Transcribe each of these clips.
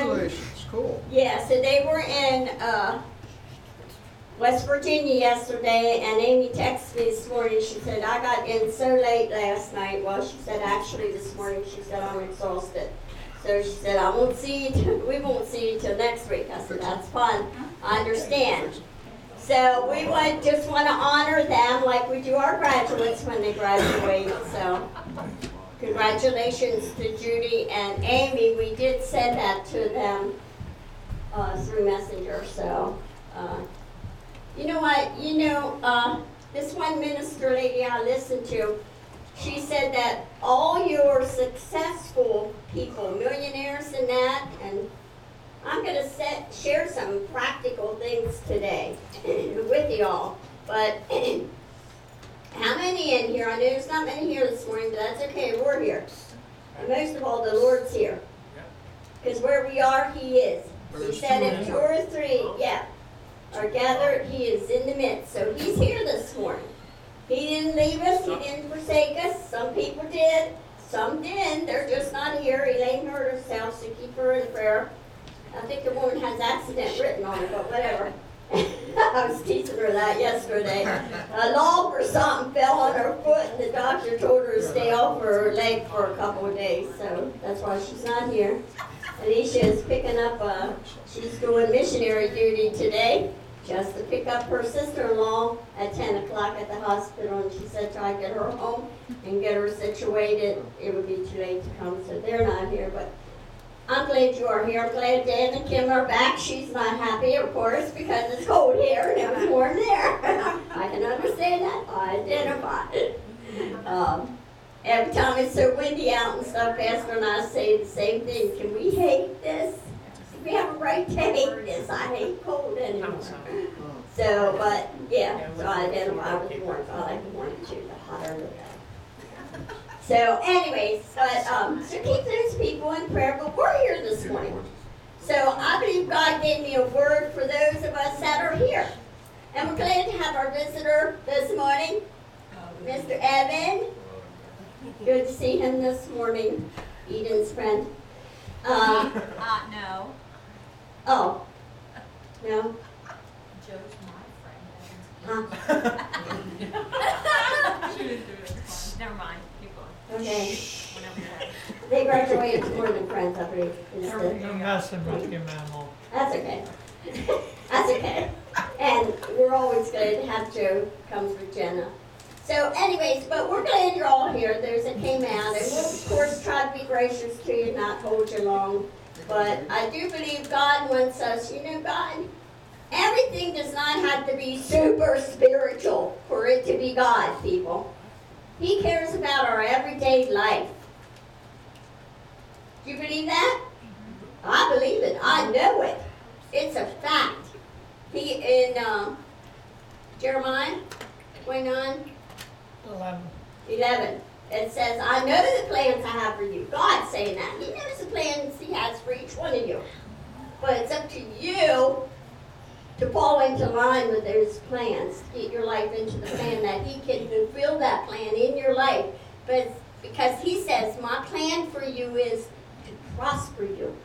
Congratulations, cool. Yeah, so they were in uh, West Virginia yesterday, and Amy texted me this morning. She said, I got in so late last night. Well, she said, actually, this morning, she said, I'm exhausted. So she said, I won't see you, till- we won't see you till next week. I said, that's fine. I understand. So we would just want to honor them like we do our graduates when they graduate. So congratulations to Judy and Amy. We did send that to them uh, through Messenger. So, uh, you know what? You know, uh, this one minister lady I listened to, she said that all your successful people, millionaires and that, and I'm going to share some practical things today with y'all. But how many in here? I know there's not many here this morning, but that's okay. We're here. And most of all, the Lord's here. Because where we are, He is. He said if two or three, yeah, are gathered, He is in the midst. So He's here this morning. He didn't leave us, He didn't forsake us. Some people did, some didn't. They're just not here. Elaine hurt herself, so keep her in prayer. I think the woman has accident written on her, but whatever. I was teaching her that yesterday. A log or something fell on her foot, and the doctor told her to stay off her leg for a couple of days, so that's why she's not here. Alicia is picking up, uh, she's doing missionary duty today, just to pick up her sister-in-law at ten o'clock at the hospital, and she said try to get her home and get her situated. It would be too late to come, so they're not here, but I'm glad you are here. I'm glad Dan and Kim are back. She's not happy, of course, because it's cold here and it was warm there. I can understand that. I identify. Um, every time it's so windy out and stuff, Pastor and I say the same thing. Can we hate this? We have a right to hate this. I hate cold anymore. So, but yeah, so I identify with warmth. I like the warmth too, the hotter the better. So anyways, but, um, so keep those people in prayer, but we're here this morning. So I believe God gave me a word for those of us that are here. And we're glad to have our visitor this morning, Mr. Evan. Good to see him this morning, Eden's friend. Um, Uh, no. oh, no, Joe's my friend. huh, Never mind. Okay. Whenever you're ready. They graduated more than friends, I believe. is the- You're messing with your mammal. That's okay. That's okay. And we're always glad to have Joe comes with Jenna. So anyways, but we're glad you're all here, There's that came out, and we'll of course try to be gracious to you, not hold you long. But I do believe God wants us, you know, God, everything does not have to be super spiritual for it to be God, people. He cares about our everyday life. Do you believe that? I believe it. I know it. It's a fact. He in um, Jeremiah 29, Eleven. 11. It says, I know the plans I have for you. God's saying that. He knows the plans He has for each one of you. But it's up to you to fall into line with his plans, to get your life into the plan that He can fulfill that plan in your life. But because He says, My plan for you is to prosper you.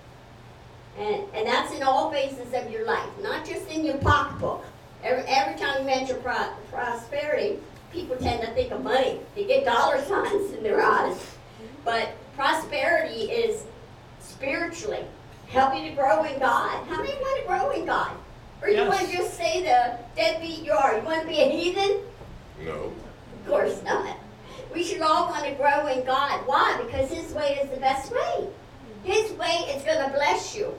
And, and that's in all phases of your life, not just in your pocketbook. Every, every time you mention pro- prosperity, people tend to think of money. They get dollar signs in their eyes. But prosperity is spiritually. helping to grow in God. How many want to grow in God? Or you Yes. want to just say the deadbeat you are? You want to be a heathen? No. Of course not. We should all want to grow in God. Why? Because His way is the best way. His way is going to bless you.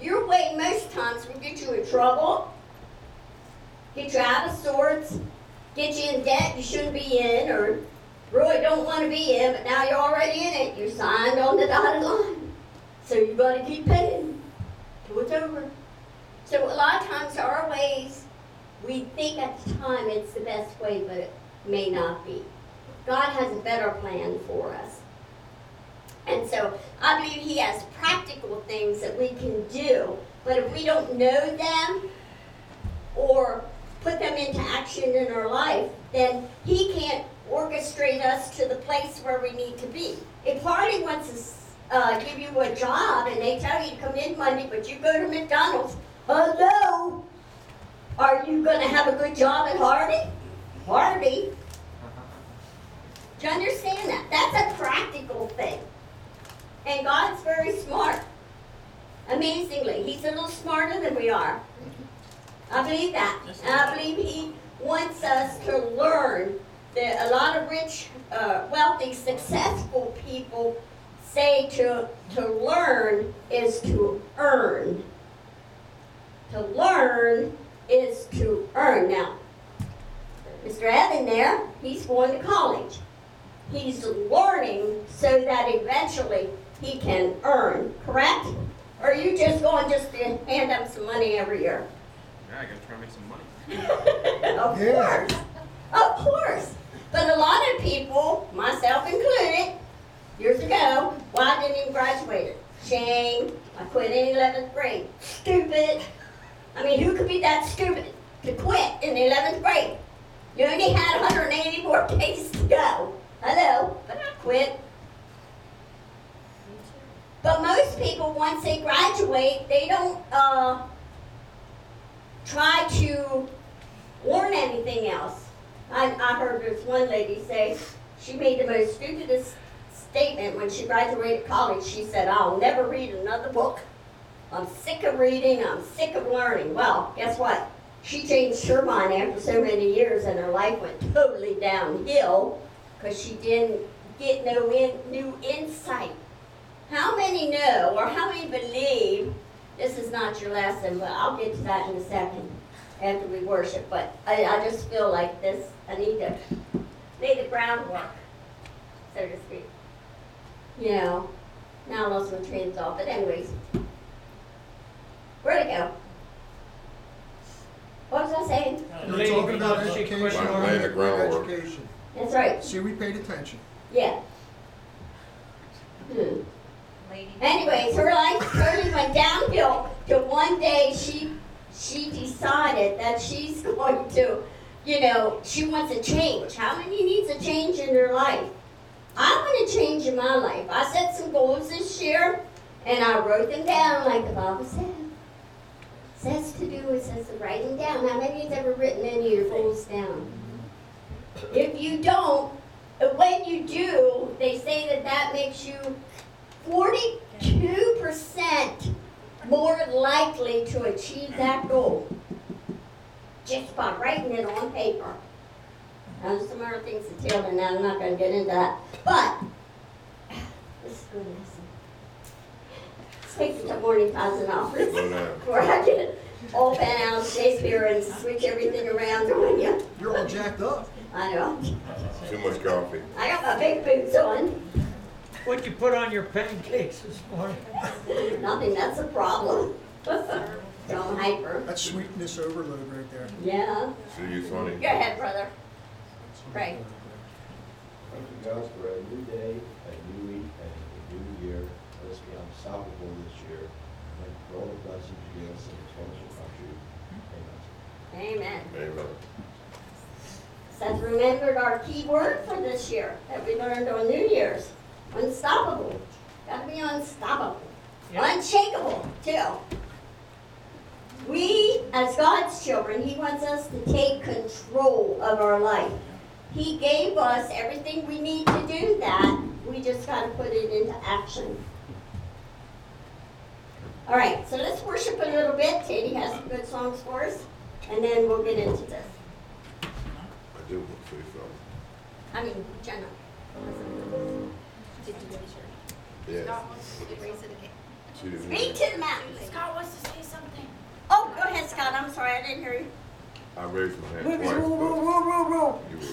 Your way, most times, will get you in trouble, get you out of sorts, get you in debt you shouldn't be in, or really don't want to be in, but now you're already in it. You signed on the dotted line. So you got to keep paying till it's over. So a lot of times, our ways, we think at the time it's the best way, but it may not be. God has a better plan for us. And so I believe He has practical things that we can do, but if we don't know them or put them into action in our life, then He can't orchestrate us to the place where we need to be. If Hardy wants to uh, give you a job and they tell you to come in Monday, but you go to McDonald's, hello? Are you gonna have a good job at Harvey? Harvey? Do you understand that? That's a practical thing. And God's very smart. Amazingly, He's a little smarter than we are. I believe that. And I believe He wants us to learn that a lot of rich, uh, wealthy, successful people say to, to learn is to earn. To learn is to earn. Now, Mr. Evan there, he's going to college. He's learning so that eventually he can earn, correct? Or are you just going just to hand him some money every year? Yeah, I gotta try to make some money. Of Yeah. course, of course. But a lot of people, myself included, years ago, well, I didn't even graduate. Shame. I quit in 11th grade. Stupid. I mean, who could be that stupid to quit in the 11th grade? You only had 180 more to go. Hello, but I quit. But most people, once they graduate, they don't uh, try to learn anything else. I, I heard this one lady say she made the most stupidest statement when she graduated college. She said, I'll never read another book. I'm sick of reading, I'm sick of learning. Well, guess what? She changed her mind after so many years and her life went totally downhill because she didn't get no in, new insight. How many know or how many believe this is not your lesson, but I'll get to that in a second after we worship, but I, I just feel like this, I need to lay the groundwork, so to speak. You know, now I lost my train of thought, but anyways. Where'd it go? What was I saying? You're Lady, talking about she education. question Like laying the groundwork. Education. That's right, See, we paid attention. yeah. Hmm. Lady. Anyways, her life totally went downhill till one day she she decided that she's going to, you know, she wants a change. How many needs a change in their life? I want a change in my life. I set some goals this year and I wrote them down like the Bible said. Says it says to write them down. How many has ever written any of your goals down? If you don't, when you do, they say that that makes you 42% more likely to achieve that goal just by writing it on paper. Now, there's some other things to tell, and I'm not going to get into that. But this is good lesson. Take it to morning thousand down. before I get all bent out of shape here and switch everything around on you. You're all jacked up. I know. Too much coffee. I got my big boots on. What'd you put on your pancakes this morning? Nothing, that's a problem. So I'm hyper. That's sweetness overload right there. Yeah. See you, Sonny. Go ahead, brother. Pray. Thank you, God, for a new day, a new week, and a new year. Let us be unstoppable this year. Thank you for all the blessings you give us in this wonderful country. Amen. Amen. Amen. Seth remembered our key word for this year that we learned on New Year's. Unstoppable. Gotta be unstoppable. Yep. Unshakable, too. We, as God's children, He wants us to take control of our life. He gave us everything we need to do that. We just gotta put it into action. All right, so let's worship a little bit. Teddy has some good songs for us, and then we'll get into this. I do want to say something. I mean, Jenna. Did you raise your? Yes. Scott wants to raise it again. She didn't Speak to the mountains. Scott wants to say something. Oh, go ahead, Scott. I'm sorry, I didn't hear you. I raised my hand twice, but you.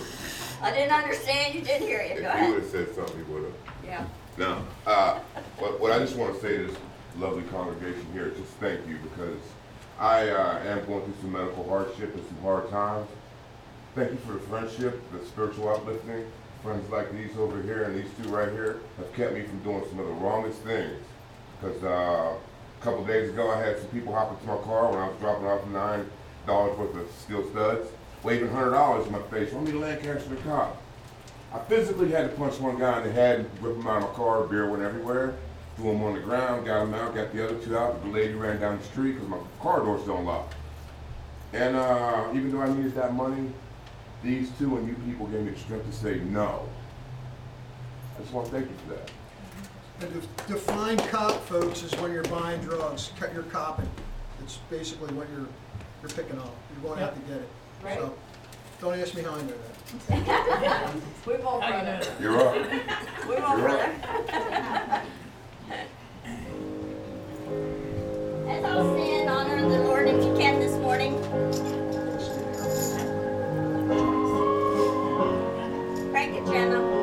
I didn't understand. You didn't hear If you. you Go would've said something, you would have. Yeah. Now, uh, what, what I just want to say to this lovely congregation here, just thank you because I uh, am going through some medical hardship and some hard times. Thank you for the friendship, the spiritual uplifting. Friends like these over here and these two right here have kept me from doing some of the wrongest things. Because uh, a couple days ago, I had some people hop into my car when I was dropping off nine dollars worth of steel studs, waving hundred dollars in my face. Want me to Lancaster the cop? I physically had to punch one guy in the head and rip him out of my car, beer went everywhere. Threw them on the ground, got them out, got the other two out. The lady ran down the street because my car doors don't lock. And uh, even though I needed that money, these two and you people gave me the strength to say no. I just want to thank you for that. And to define cop, folks, is when you're buying drugs, cut you're copping. It's basically what you're, you're picking up. You're going out to get it. Right. So, don't ask me how I know that. We've all How you brother. know? You're up. We've all You're brother. Let's all stand, honor of the Lord if you can this morning. Crank it, Jenna.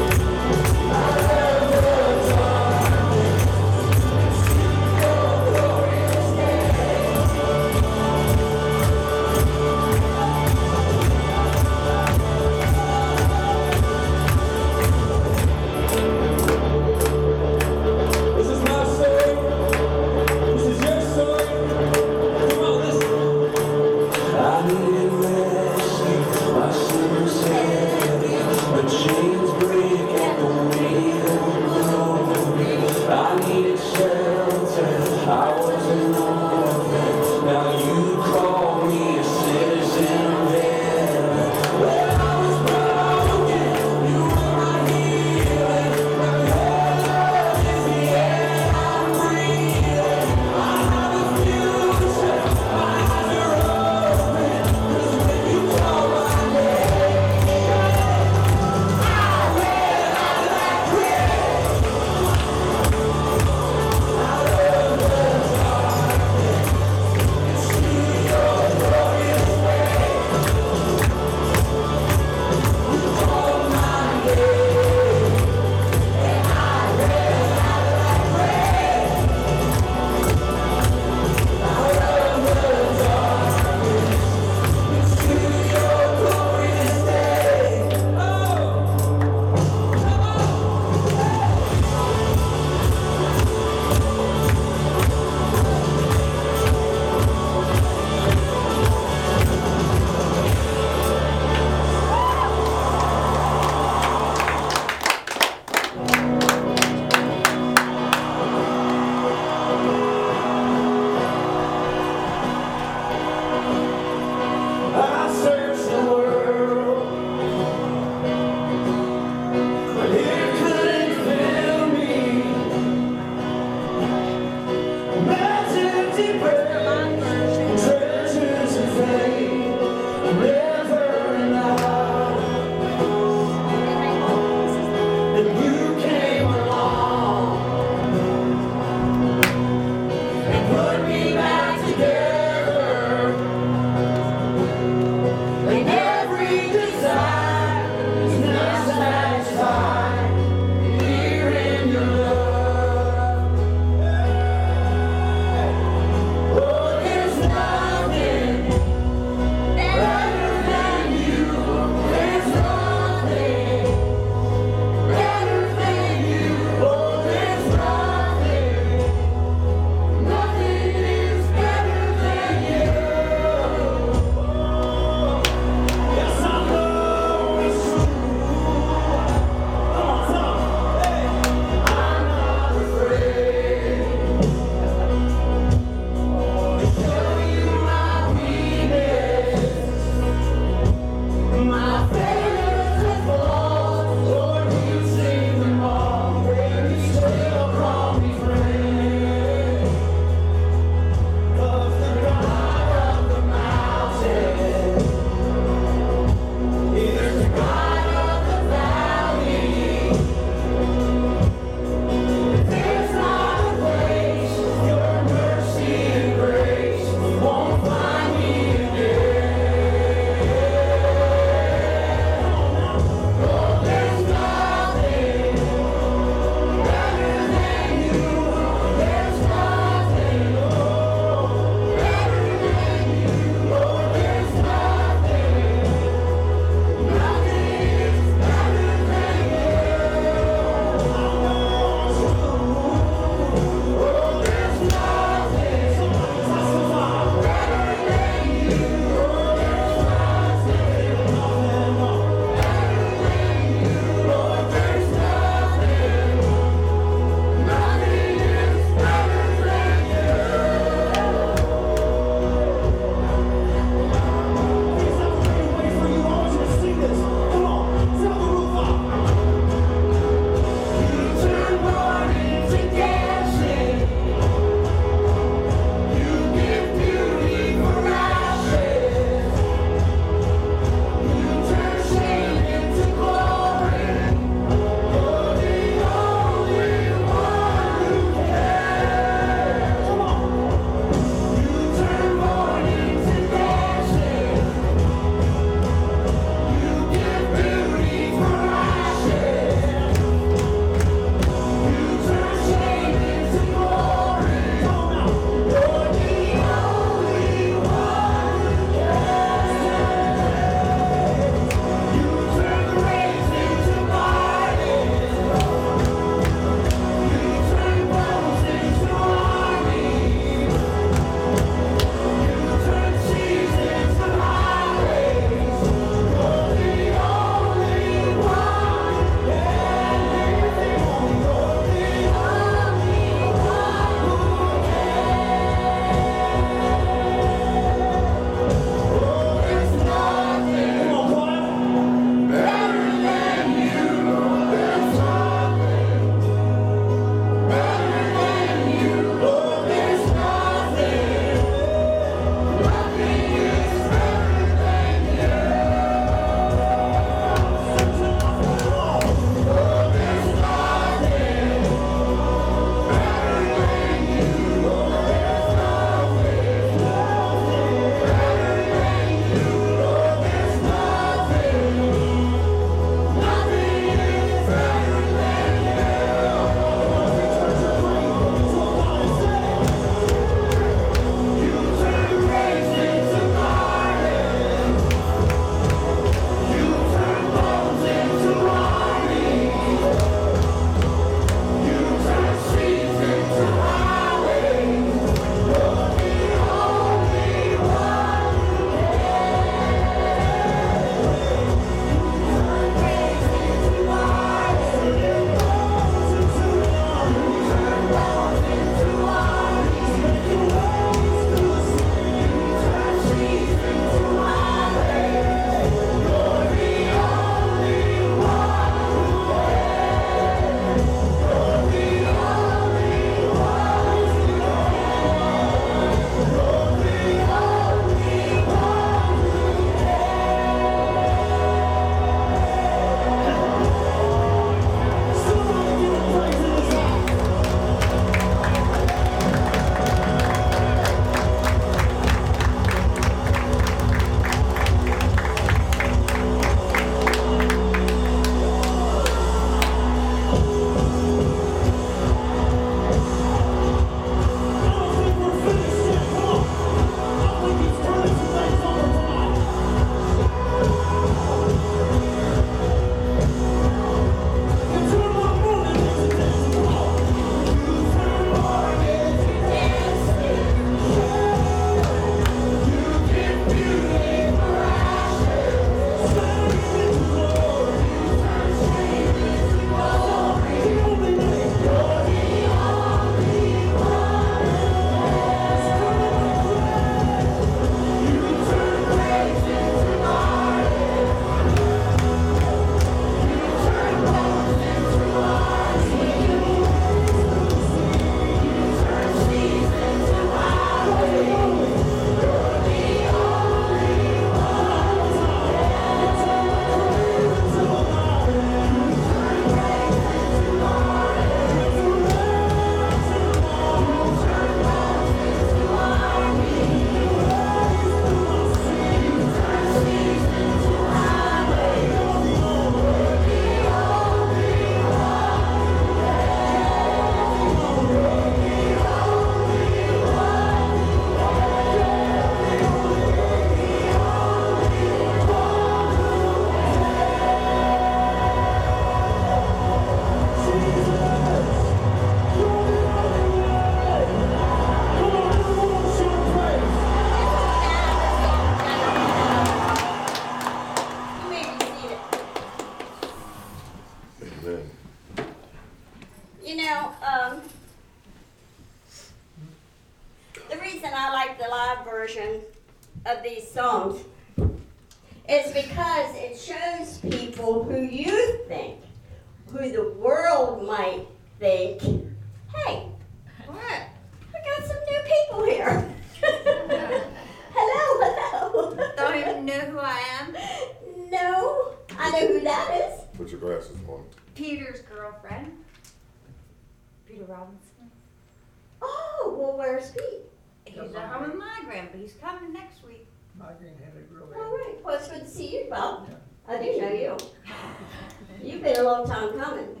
A coming,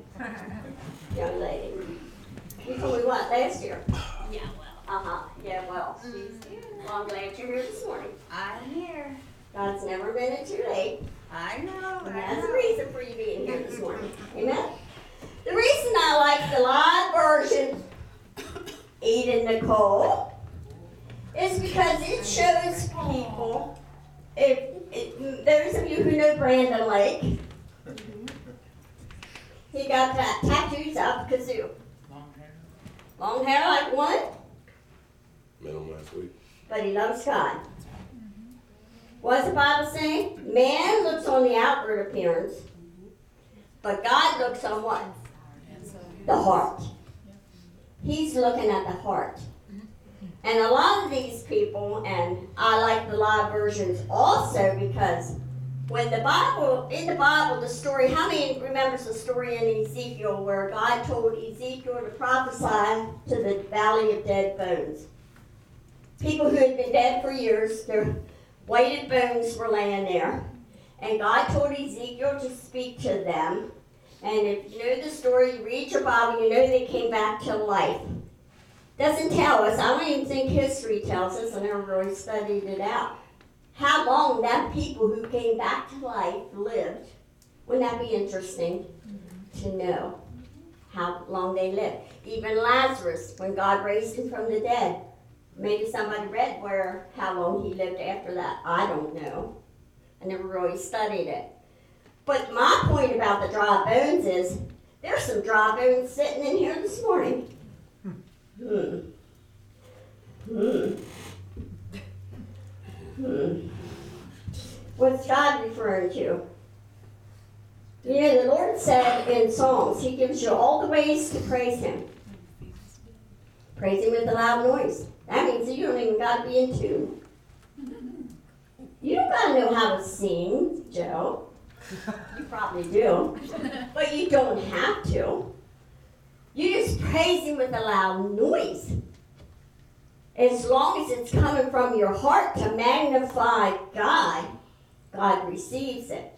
young lady. You told me what, last year? Yeah, well. Uh-huh, yeah, well, well, I'm glad you're here this morning. I'm here. God's never been minute too late, I know. and that's know. reason for you being here this morning. Amen? The reason I like the live version, Eden Nicole, is because it shows people, if, if those of you who know Brandon Lake, he got that tattoos out the kazoo. Long hair Long hair like one, Met him last week. but he loves God. What's the Bible saying? Man looks on the outward appearance, but God looks on what? The heart. He's looking at the heart. And a lot of these people, and I like the live versions also because when the Bible, in the Bible, the story, how many remembers the story in Ezekiel where God told Ezekiel to prophesy to the valley of dead bones? People who had been dead for years, their weighted bones were laying there. And God told Ezekiel to speak to them. And if you know the story, you read your Bible, you know they came back to life. Doesn't tell us, I don't even think history tells us, I never really studied it out. How long that people who came back to life lived. Wouldn't that be interesting to know how long they lived? Even Lazarus, when God raised him from the dead, maybe somebody read where how long he lived after that. I don't know. I never really studied it. But my point about the dry bones is there's some dry bones sitting in here this morning. Hmm. Hmm. Hmm. What's God referring to? Know, the Lord said in Psalms, He gives you all the ways to praise Him. Praise Him with a loud noise. That means you don't even got to be in tune. You don't got to know how to sing, Joe. You probably do. But you don't have to. You just praise Him with a loud noise. As long as it's coming from your heart to magnify God, God receives it.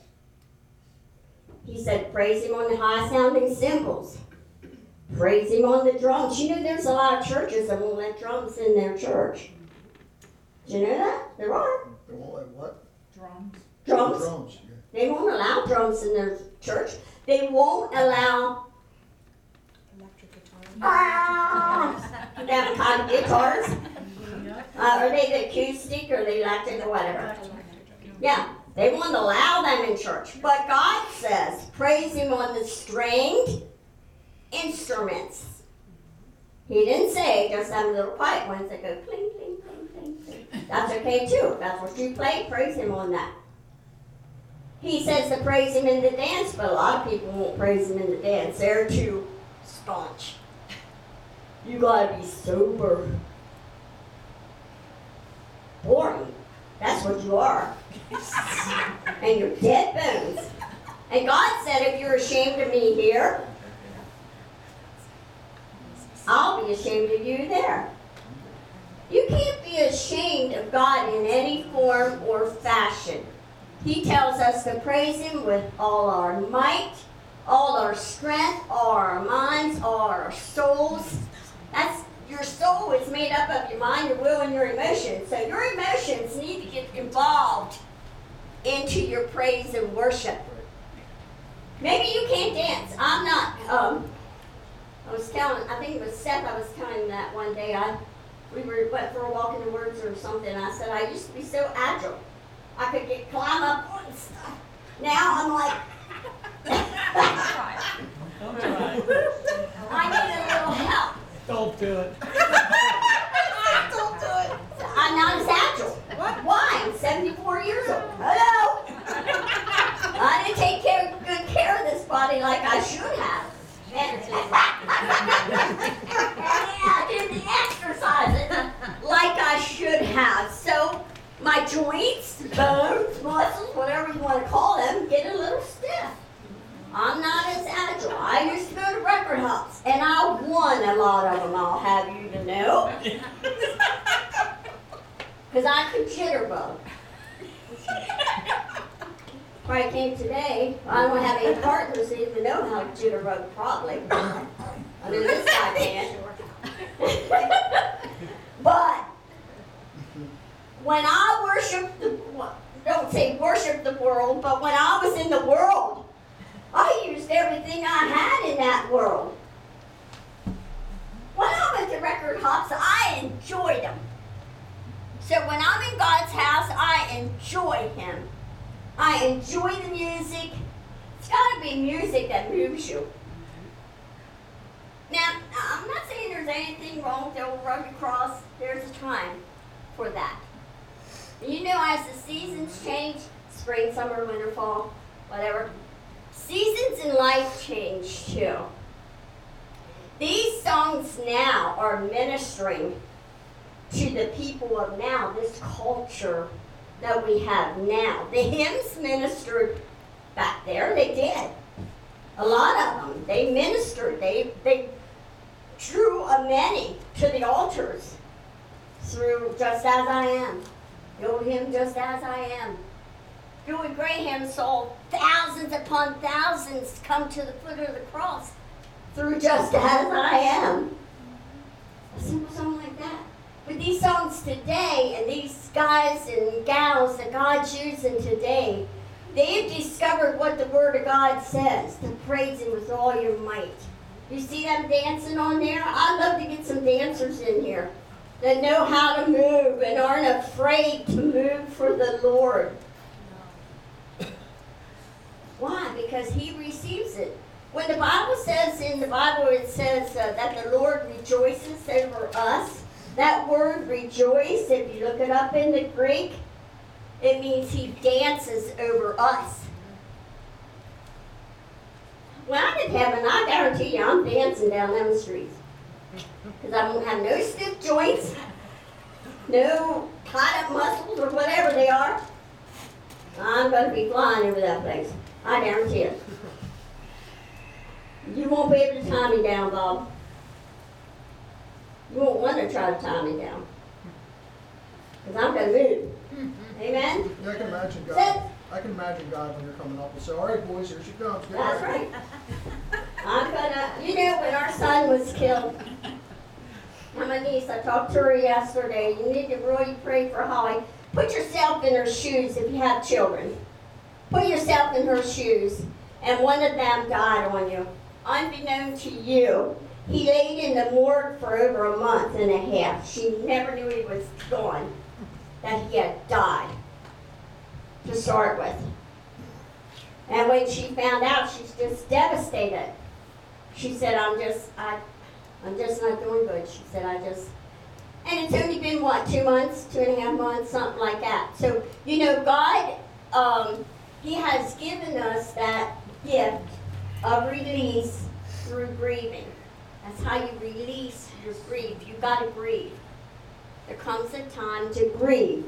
He said, praise Him on the high sounding cymbals. Praise Him on the drums. You know, there's a lot of churches that won't let drums in their church. Do you know that? There are. They won't let what? Drums. Drums, yeah. They won't allow drums in their church. They won't allow Electric guitar. Them kind of guitars. Uh, are they the acoustic or the electric or whatever? Yeah, they won't allow them in church. But God says, praise Him on the stringed instruments. He didn't say just them little quiet ones that go cling, cling, cling, cling. That's okay too. That's what you play, praise Him on that. He says to praise Him in the dance, but a lot of people won't praise Him in the dance. They're too staunch. You gotta be sober. Boring. That's what you are. and you're dead bones. And God said, if you're ashamed of me here, I'll be ashamed of you there. You can't be ashamed of God in any form or fashion. He tells us to praise Him with all our might, all our strength, all our minds, all our souls. That's your soul is made up of your mind, your will, and your emotions. So your emotions need to get involved into your praise and worship. Maybe you can't dance. I'm not. Um, I was telling. I think it was Seth. I was telling him that one day. I we were went for a walk in the woods or something. I said I used to be so agile. I could get climb up on stuff. Now I'm like. Don't try. I need a little help. Don't do it. Don't do it. Uh, I'm not a satchel. What? Why? I'm 74 years old. Hello? I didn't take care, good care of this body like I should have. And, and I didn't exercise it like I should have. So my joints, bones, muscles, whatever you want to call them, get a little stiff. I'm not as agile. I used to go to record hops, and I'll won a lot of them. I'll have you to know, because I could jitterbug. Probably came today. I don't have any partners that even know how to jitterbug. Probably. I mean, this guy can. but when I worship the, don't say worship the world, but when I was in the world, I used everything I had in that world. I went to record hops, I enjoyed them. So when I'm in God's house, I enjoy Him. I enjoy the music. It's got to be music that moves you. Now, I'm not saying there's anything wrong with the old rugged cross. There's a time for that. You know, as the seasons change, spring, summer, winter, fall, whatever, seasons in life change too. These songs now are ministering to the people of now, this culture that we have now. The hymns ministered back there, they did. A lot of them. They ministered. They they drew a many to the altars through just as I am. The old hymn, just as I am. Billy Graham saw thousands upon thousands come to the foot of the cross through just as I am. A simple song like that. But these songs today and these guys and gals that God's using today, they've discovered what the Word of God says to praise Him with all your might. You see them dancing on there? I'd love to get some dancers in here that know how to move and aren't afraid to move for the Lord. Why? Because He receives it. When the Bible says in the Bible, it says uh, that the Lord rejoices over us. That word rejoice, if you look it up in the Greek, it means He dances over us. When I get to heaven, I guarantee you I'm dancing down them streets. Because I won't have no stiff joints, no tied up muscles or whatever they are. I'm going to be flying over that place. I guarantee it. You won't be able to tie me down, Bob. You won't want to try to tie me down. Because I'm going to move. Amen? Yeah, I can imagine Sit. God, I can imagine God when you're coming up and say, all right, boys, here she comes. Get That's ready." right. I'm gonna, you know, when our son was killed, and my niece, I talked to her yesterday, you need to really pray for Holly. Put yourself in her shoes if you have children. Put yourself in her shoes, and one of them died on you. Unbeknown to you, he laid in the morgue for over a month and a half. She never knew he was gone, that he had died to start with. And when she found out, she's just devastated. She said, I'm just, I, I'm just not doing good. She said, I just, and it's only been what, two months, two and a half months, something like that. So, you know, God, um, He has given us that gift of release through grieving. That's how you release your grief. You got to grieve. There comes a time to grieve,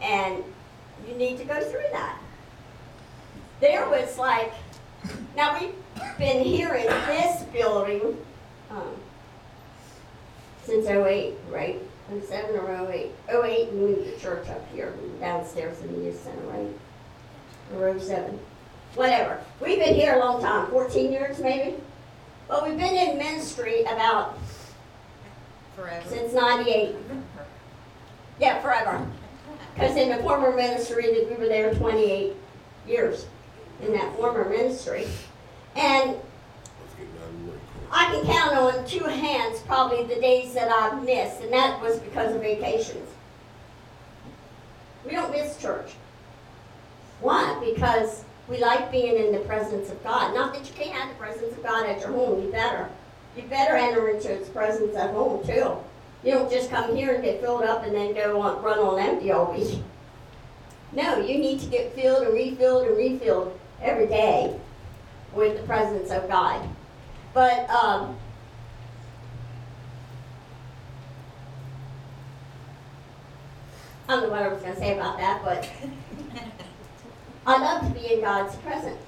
and you need to go through that there was like, now we've been here in this building um, since '08, right? 07 or '08. '08 we moved the church up here downstairs in the youth center, right? Or '07. Whatever. We've been here a long time, 14 years maybe. But we've been in ministry about Forever. since 98. Yeah, forever. Because in the former ministry, that we were there 28 years in that former ministry. And I can count on two hands probably the days that I've missed, and that was because of vacations. We don't miss church. Why? Because we like being in the presence of God. Not that you can't have the presence of God at your home, you better. You better enter into His presence at home too. You don't just come here and get filled up and then go on, run on empty all week. No, you need to get filled and refilled and refilled every day with the presence of God. But, um, I don't know what I was gonna say about that, but I love to be in God's presence.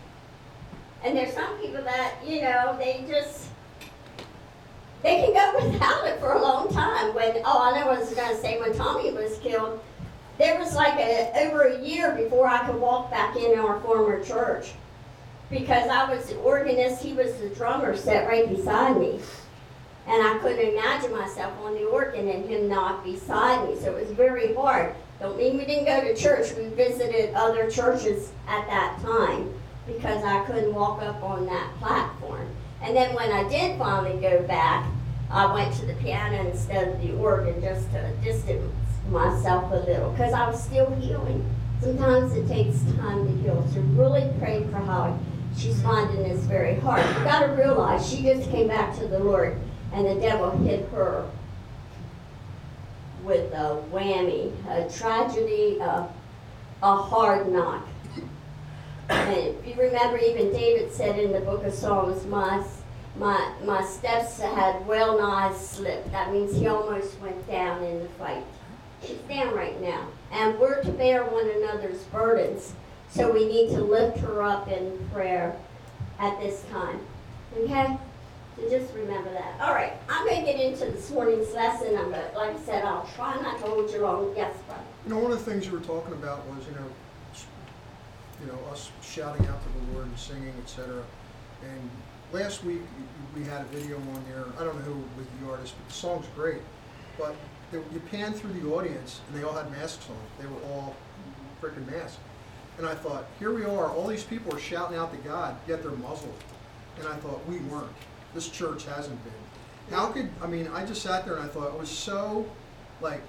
And there's some people that, you know, they just, they can go without it for a long time. When, oh, I know what I was gonna say, when Tommy was killed, there was like a, over a year before I could walk back in our former church. Because I was the organist, he was the drummer, sat right beside me. And I couldn't imagine myself on the organ and him not beside me, so it was very hard. Don't mean we didn't go to church, we visited other churches at that time because I couldn't walk up on that platform. And then when I did finally go back, I went to the piano instead of the organ just to distance myself a little because I was still healing. Sometimes it takes time to heal. So really pray for Holly. She's finding this very hard. You got to realize she just came back to the Lord and the devil hit her with a whammy, a tragedy, a, a hard knock. And if you remember, even David said in the book of Psalms, my, my, my steps had well nigh slipped. That means he almost went down in the fight. She's down right now. And we're to bear one another's burdens. So we need to lift her up in prayer at this time. Okay? Just remember that. All right, I'm going to get into this morning's lesson. I'm going to, like I said, I'll try not to hold you long. Yes, brother. You know, one of the things you were talking about was, you know, you know, us shouting out to the Lord and singing, etc. And last week we had a video on there. I don't know who was the artist, but the song's great. But they, you pan through the audience, and they all had masks on. They were all freaking masked. And I thought, here we are. All these people are shouting out to God, yet they're muzzled. And I thought, we weren't. This church hasn't been. How could I mean? I just sat there and I thought it was so, like,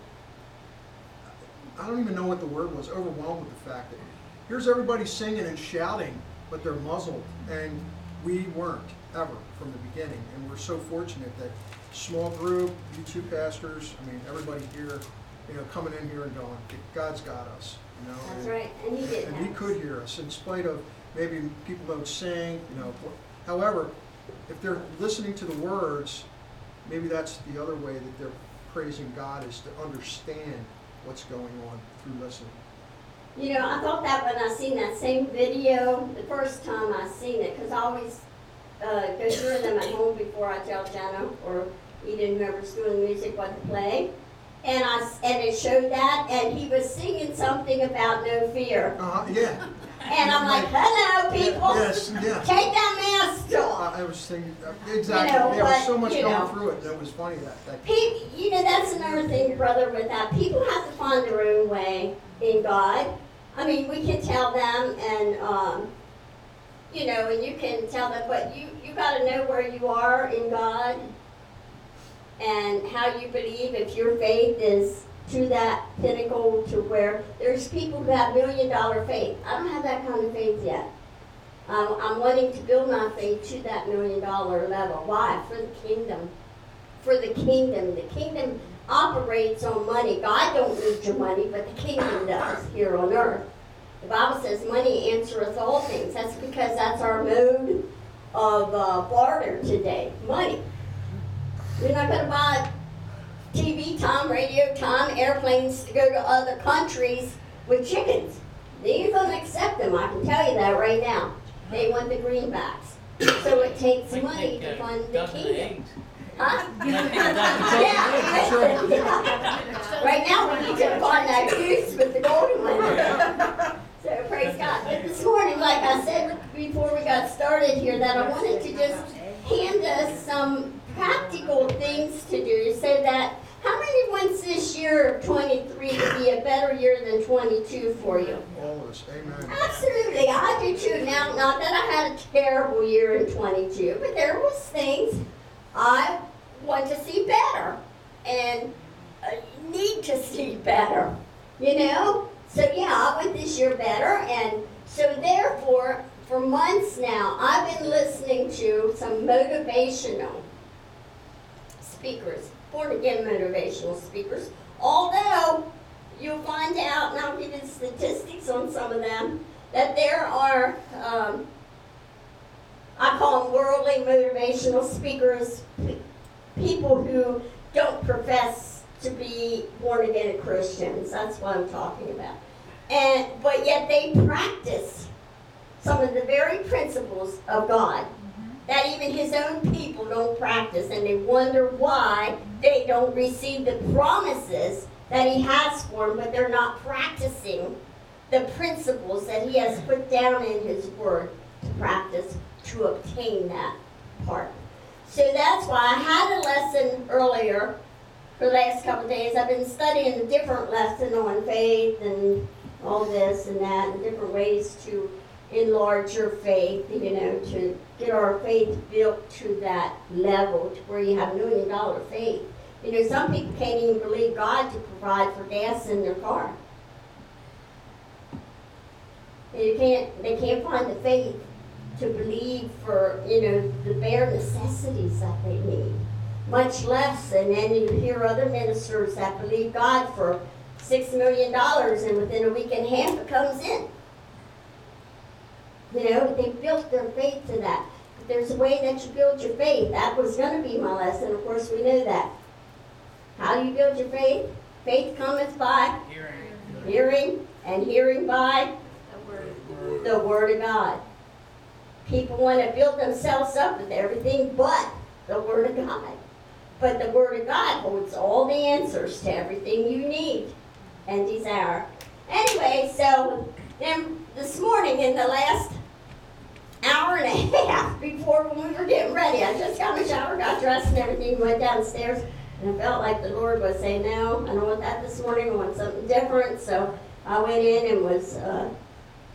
I don't even know what the word was, overwhelmed with the fact that here's everybody singing and shouting, but they're muzzled. And we weren't ever from the beginning. And we're so fortunate that small group, you two pastors, I mean, everybody here, you know, coming in here and going, God's got us, you know. That's and- right. And he did and he could hear us in spite of maybe people don't sing, you know. However, if they're listening to the words, maybe that's the other way that they're praising God is to understand what's going on through listening. You know, I thought that when I seen that same video, the first time I seen it, because I always uh, go through them at home before I tell Jenna or Eden, whoever's doing the music, what to play. And I s- and it showed that, and he was singing something about no fear. Uh, yeah. And I'm like, hello, people. Yes, yeah. Take that mask off. I was thinking, uh, exactly, know, there was but, so much you going know. through it, that was funny, that, that, Pe- you know, that's another thing, brother, with that. People have to find their own way in God. I mean, we can tell them, and, um, you know, and you can tell them, but you, you got to know where you are in God and how you believe if your faith is to that pinnacle to where there's people who have million dollar faith. I don't have that kind of faith yet. Um, I'm wanting to build my faith to that million dollar level. Why? For the kingdom for the kingdom. The kingdom operates on money. God don't need your money, but the kingdom does here on earth. The Bible says money answereth all things. That's because that's our mode of uh, barter today. Money. You're not going to buy TV time, radio time, airplanes to go to other countries with chickens. They ain't going to accept them. I can tell you that right now. They want the greenbacks. So it takes money to fund the kingdom. Huh? Yeah. Right now, we need to find that goose with the golden one. So praise God. But this morning, like I said before we got started here, that I wanted to just hand us some practical things to do so that how many wants this year of 23 to be a better year than 22 for you? all of us, amen. Absolutely, I do too. Now, not that I had a terrible year in 22, but there was things I want to see better and need to see better. You know? So yeah, I want this year better, and so therefore, for months now, I've been listening to some motivational speakers, born again motivational speakers. Although you'll find out, and I'll give you statistics on some of them, that there are, um, I call them worldly motivational speakers, people who don't profess to be born again Christians. That's what I'm talking about. And but yet they practice some of the very principles of God that even his own people don't practice and they wonder why they don't receive the promises that he has for them but they're not practicing the principles that he has put down in his word to practice to obtain that part. So that's why i had a lesson earlier for the last couple days. I've been studying a different lesson on faith and all this and that and different ways to enlarge your faith, you know, to get our faith built to that level to where you have million dollar faith. You know, some people can't even believe God to provide for gas in their car. You can't, they can't find the faith to believe for, you know, the bare necessities that they need. Much less, and then you hear other ministers that believe God for six million dollars and within a week and a half it comes in. You know, they built their faith to that. But there's a way that you build your faith. That was going to be my lesson. Of course, we know that. How do you build your faith? Faith cometh by hearing, hearing and hearing by the word, the Word of God. People want to build themselves up with everything but the Word of God. But the Word of God holds all the answers to everything you need and desire. Anyway, so then this morning in the last hour and a half before we were getting ready, I just got in the shower, got dressed and everything, went downstairs, and I felt like the Lord was saying, No, I don't want that this morning, I want something different. So I went in and was uh,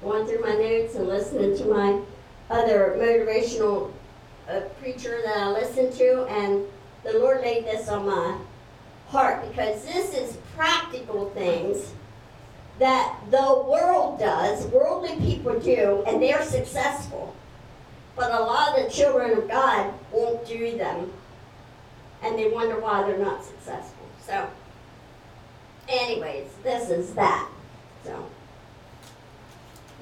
going through my notes and listening to my other motivational uh, preacher that I listened to, and the Lord laid this on my heart because this is practical things that the world does, worldly people do, and they're successful. But a lot of the children of God won't do them, and they wonder why they're not successful. So, anyways, this is that. So,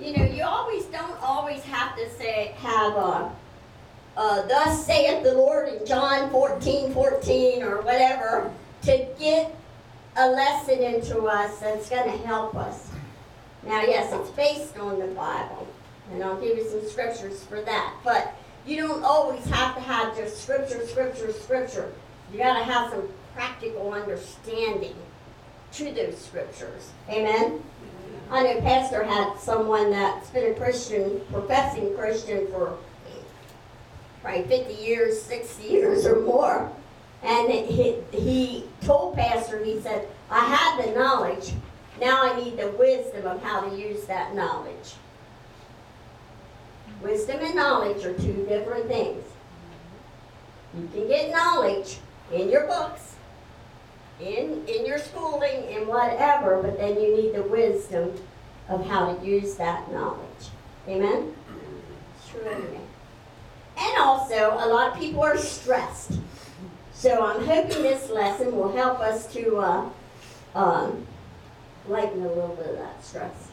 you know, you always don't always have to say have a uh, thus saith the Lord in John 14, 14 or whatever to get a lesson into us that's going to help us. Now, yes, it's based on the Bible, and I'll give you some scriptures for that. But you don't always have to have just scripture, scripture, scripture. You got to have some practical understanding to those scriptures. Amen? I know Pastor had someone that's been a Christian, professing Christian for probably 50 years, 60 years or more. And he, he told Pastor, he said, I have the knowledge. Now I need the wisdom of how to use that knowledge. Wisdom and knowledge are two different things. You can get knowledge in your books, in, in your schooling, in whatever, but then you need the wisdom of how to use that knowledge. Amen? True. And also, a lot of people are stressed. So I'm hoping this lesson will help us to uh, um, lighten a little bit of that stress.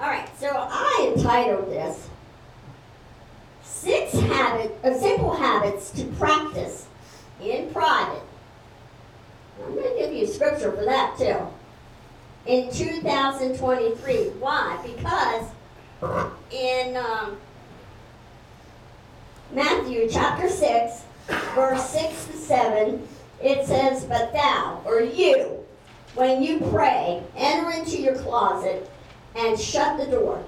All right, so I entitled this Six habit, uh, Simple Habits to Practice in Private. I'm going to give you scripture for that too. In 2023. Why? Because in um, Matthew chapter 6, verse 6 to 7, it says, But thou, or you, when you pray, enter into your closet and shut the door.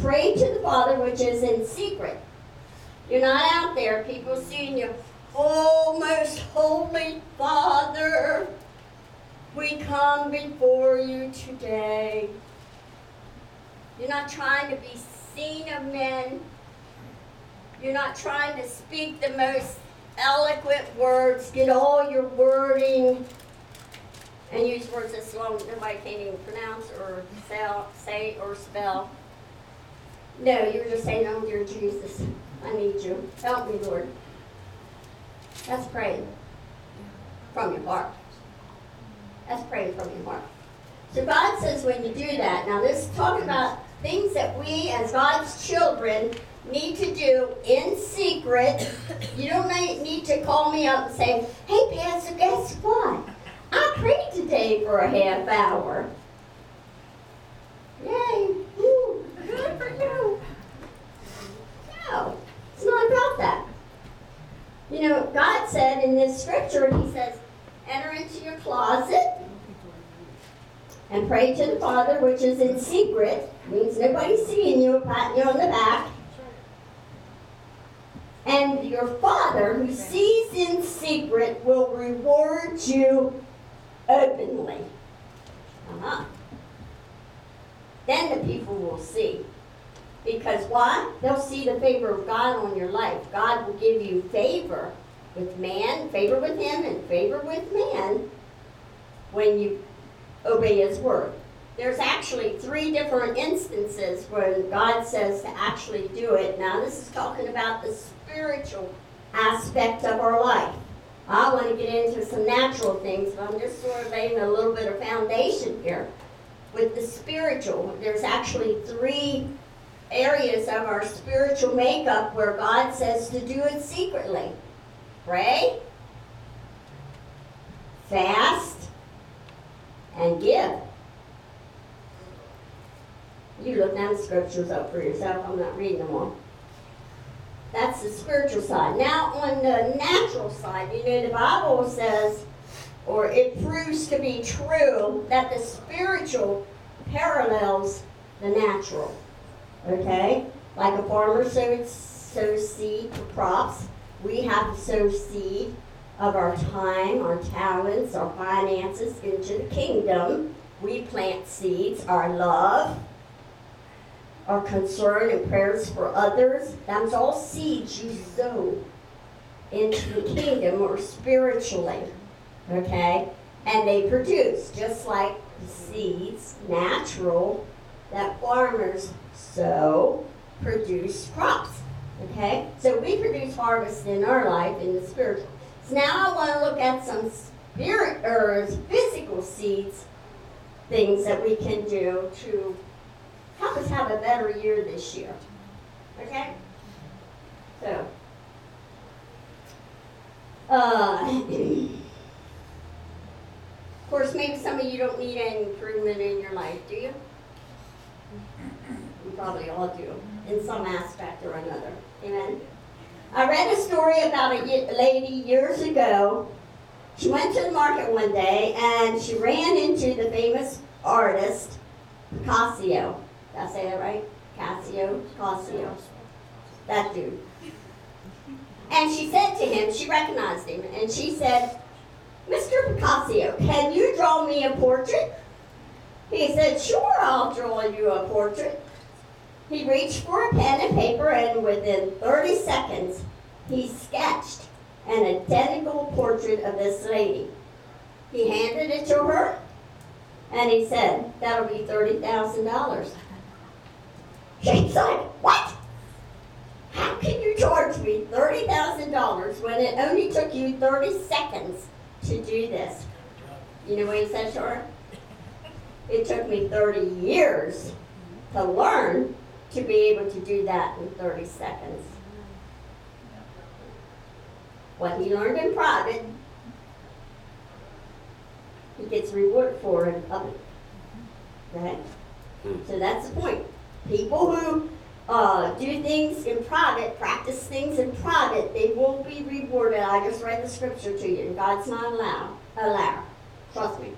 Pray to the Father which is in secret. You're not out there, people seeing you. Oh, most holy Father, we come before you today. You're not trying to be seen of men. You're not trying to speak the most eloquent words, get all your wording, and use words that nobody can't even pronounce or sell, say or spell. No, you're just saying, Oh, dear Jesus, I need you. Help me, Lord. That's praying from your heart. That's praying from your heart. So God says when you do that, now this is talking about things that we as God's children need to do in secret. You don't need to call me up and say, hey, Pastor, guess what? I prayed today for a half hour. Yay. Woo. Good for you. No, it's not about that. You know, God said in this scripture, He says, enter into your closet and pray to the Father which is in secret. Means nobody's seeing you, patting you on the back. And your Father who sees in secret will reward you openly. Uh-huh. Then the people will see. Because why? They'll see the favor of God on your life. God will give you favor with man, favor with him, and favor with man when you obey his word. There's actually three different instances when God says to actually do it. Now, this is talking about the spiritual aspect of our life. I want to get into some natural things, but I'm just sort of laying a little bit of foundation here. With the spiritual, there's actually three areas of our spiritual makeup where God says to do it secretly pray, fast, and give. You look down the scriptures up for yourself. I'm not reading them all. That's the spiritual side. Now, on the natural side, you know, the Bible says, or it proves to be true, that the spiritual parallels the natural. Okay? Like a farmer sows, sows seed for crops, we have to sow seed of our time, our talents, our finances into the kingdom. We plant seeds, our love, our concern and prayers for others. That's all seeds you sow into the kingdom or spiritually. Okay? And they produce, just like the seeds, natural, that farmers sow, produce crops. Okay? So we produce harvest in our life in the spiritual. So now I want to look at some spirit or physical seeds, things that we can do to help us have a better year this year. Okay? So, uh, of course, maybe some of you don't need any improvement in your life, do you? You probably all do, in some aspect or another. Amen? I read a story about a lady years ago. She went to the market one day and she ran into the famous artist Picasso. Did I say that right? Cassio? Picasso. That dude. And she said to him, she recognized him, and she said, Mr. Picasso, can you draw me a portrait? He said, Sure, I'll draw you a portrait. He reached for a pen and paper, and within 30 seconds, he sketched an identical portrait of this lady. He handed it to her, and he said, That'll be $30,000. She's like, What? How can you charge me $30,000 when it only took you 30 seconds to do this? You know what he said to her? It took me 30 years to learn to be able to do that in 30 seconds. What he learned in private, he gets reward for in public. Right? Hmm. So that's the point. People who uh, do things in private, practice things in private, they won't be rewarded. I just read the scripture to you. God's not allowed. Allow. Trust me.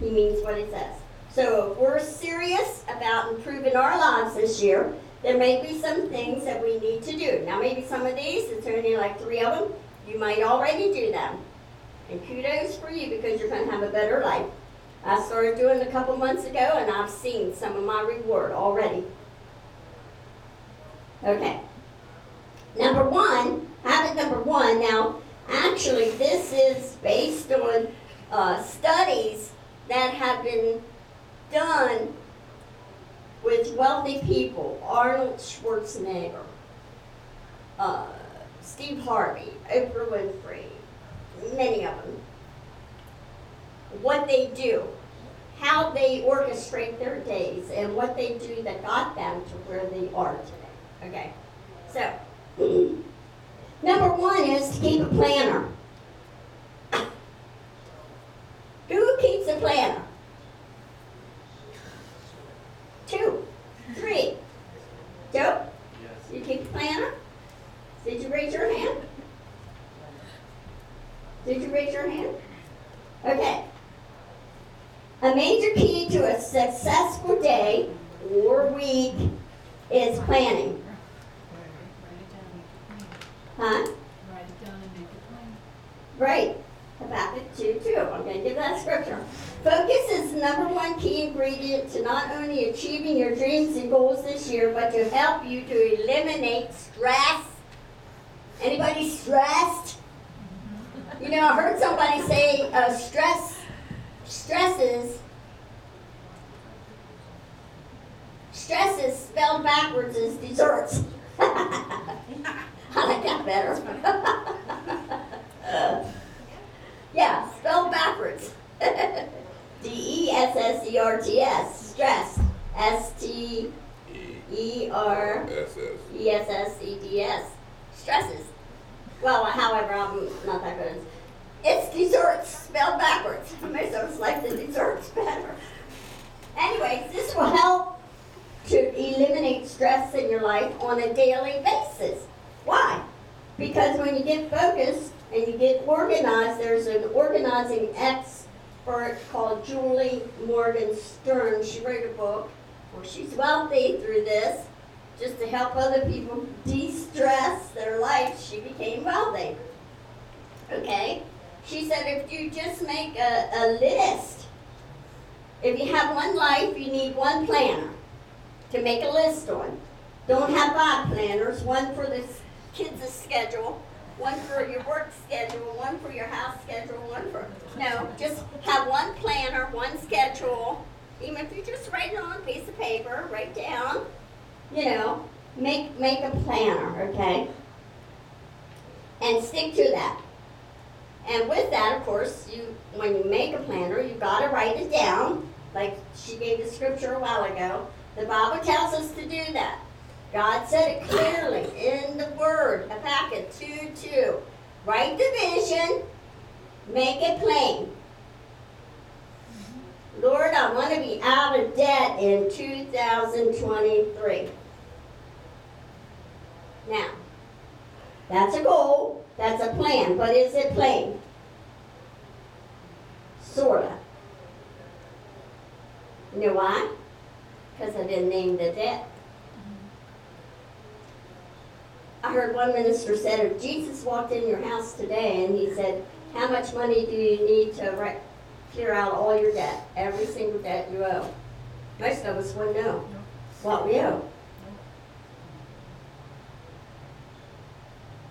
He means what he says. So if we're serious about improving our lives this year, there may be some things that we need to do. Now maybe some of these, it's only like three of them, you might already do them. And kudos for you because you're going to have a better life. I started doing it a couple months ago and I've seen some of my reward already. Okay. Number one, habit number one. Now, actually, this is based on uh, studies that have been done with wealthy people. Arnold Schwarzenegger, uh, Steve Harvey, Oprah Winfrey, many of them. What they do, how they orchestrate their days and what they do that got them to where they are today. Okay, so number one is to keep a planner. Who keeps a planner? Two, three. Joe? You keep a planner? Did you raise your hand? Did you raise your hand? Okay. A major key to a successful day or week is planning. Huh? Right. Habakkuk 2 2. I'm going to give that scripture. Focus is the number one key ingredient to not only achieving your dreams and goals this year, but to help you to eliminate stress. Anybody stressed? You know, I heard somebody say uh, stress stresses. Stresses spelled backwards is desserts. I like that better. Yeah, spelled backwards. D E S S E R T S, stress. S T E R. E S S E D S, stresses. Well, however, I'm not that good. It's desserts spelled backwards. Us like the desserts better. Anyways, this will help to eliminate stress in your life on a daily basis. Why? Because when you get focused and you get organized, there's an organizing expert called Julie Morgenstern. She wrote a book where she's wealthy through this. Just to help other people de-stress their life, she became wealthy. Okay? She said if you just make a, a list, if you have one life, you need one planner to make a list on. Don't have five planners, one for the kids' schedule, one for your work schedule, one for your house schedule, one for, no, just have one planner, one schedule. Even if you just write it on a piece of paper, write down, you know, make, make a planner, okay? And stick to that. And with that, of course, you, when you make a planner, you gotta write it down, like she gave the scripture a while ago. The Bible tells us to do that. God said it clearly in the Word, Habakkuk 2 2. Write the vision, make it plain. Lord, I want to be out of debt in 2023. Now, that's a goal, that's a plan, but is it plain? Sorta. You know why? Because I didn't name the debt. I heard one minister said, if Jesus walked in your house today and he said, how much money do you need to re- clear out all your debt, every single debt you owe? Most of us wouldn't know what we owe.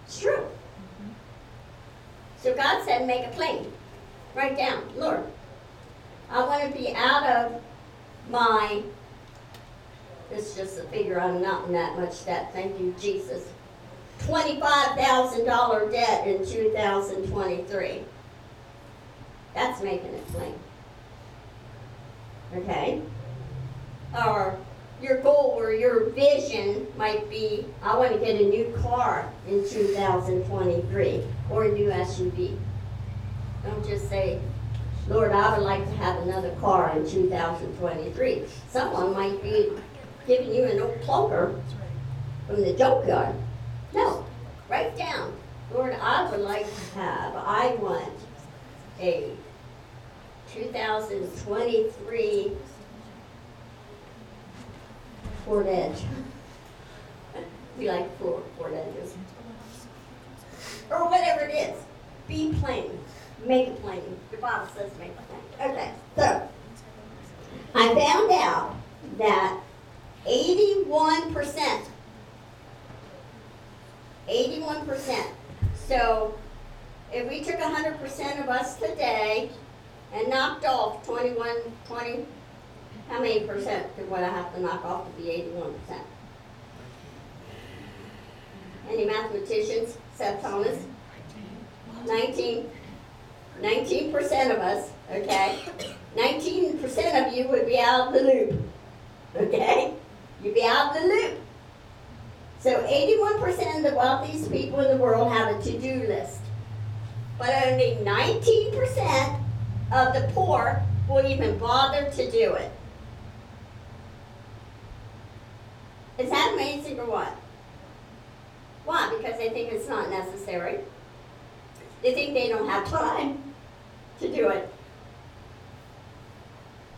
It's true. So God said, make it plain. Write down, Lord, I want to be out of my, it's just a figure, I'm not in that much debt, thank you, Jesus. Twenty-five thousand dollar debt in two thousand twenty-three. That's making it plain. Okay? Or your goal or your vision might be, I want to get a new car in 2023 or a new SUV. Don't just say, Lord, I would like to have another car in 2023. Someone might be giving you an old clunker from the junkyard. No, write down, Lord, I would like to have, I want a 2023 Ford Edge. we like Ford, Ford Edges. Or whatever it is. Be plain. Make it plain. Your Bible says make it plain. Okay, so I found out that 81%, 81%. So if we took 100% of us today and knocked off 21, 20, how many percent would I have to knock off to be eighty-one percent? Any mathematicians? Seth Thomas? Nineteen. Nineteen percent of us, okay? Nineteen percent of you would be out of the loop. Okay? You'd be out of the loop. So eighty-one percent of the wealthiest people in the world have a to-do list. But only nineteen percent of the poor will even bother to do it. Is that amazing or what? Why? Because they think it's not necessary. They think they don't have time to do it.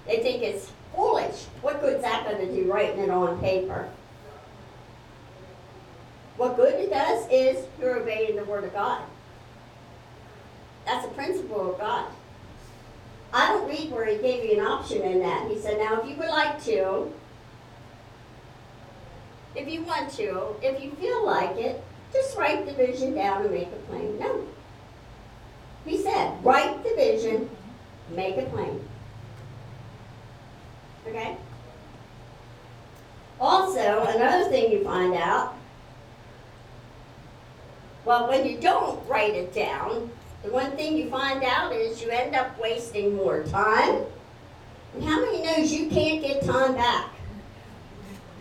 They think it's foolish. What good's that going to do writing it on paper? What good it does is you're obeying the Word of God. That's a principle of God. I don't read where He gave you an option in that. He said, now if you would like to, if you want to, if you feel like it, just write the vision down and make it plain. No. He said, write the vision, make it plain. Okay? Also, another thing you find out, well, when you don't write it down, the one thing you find out is you end up wasting more time. And how many knows you can't get time back?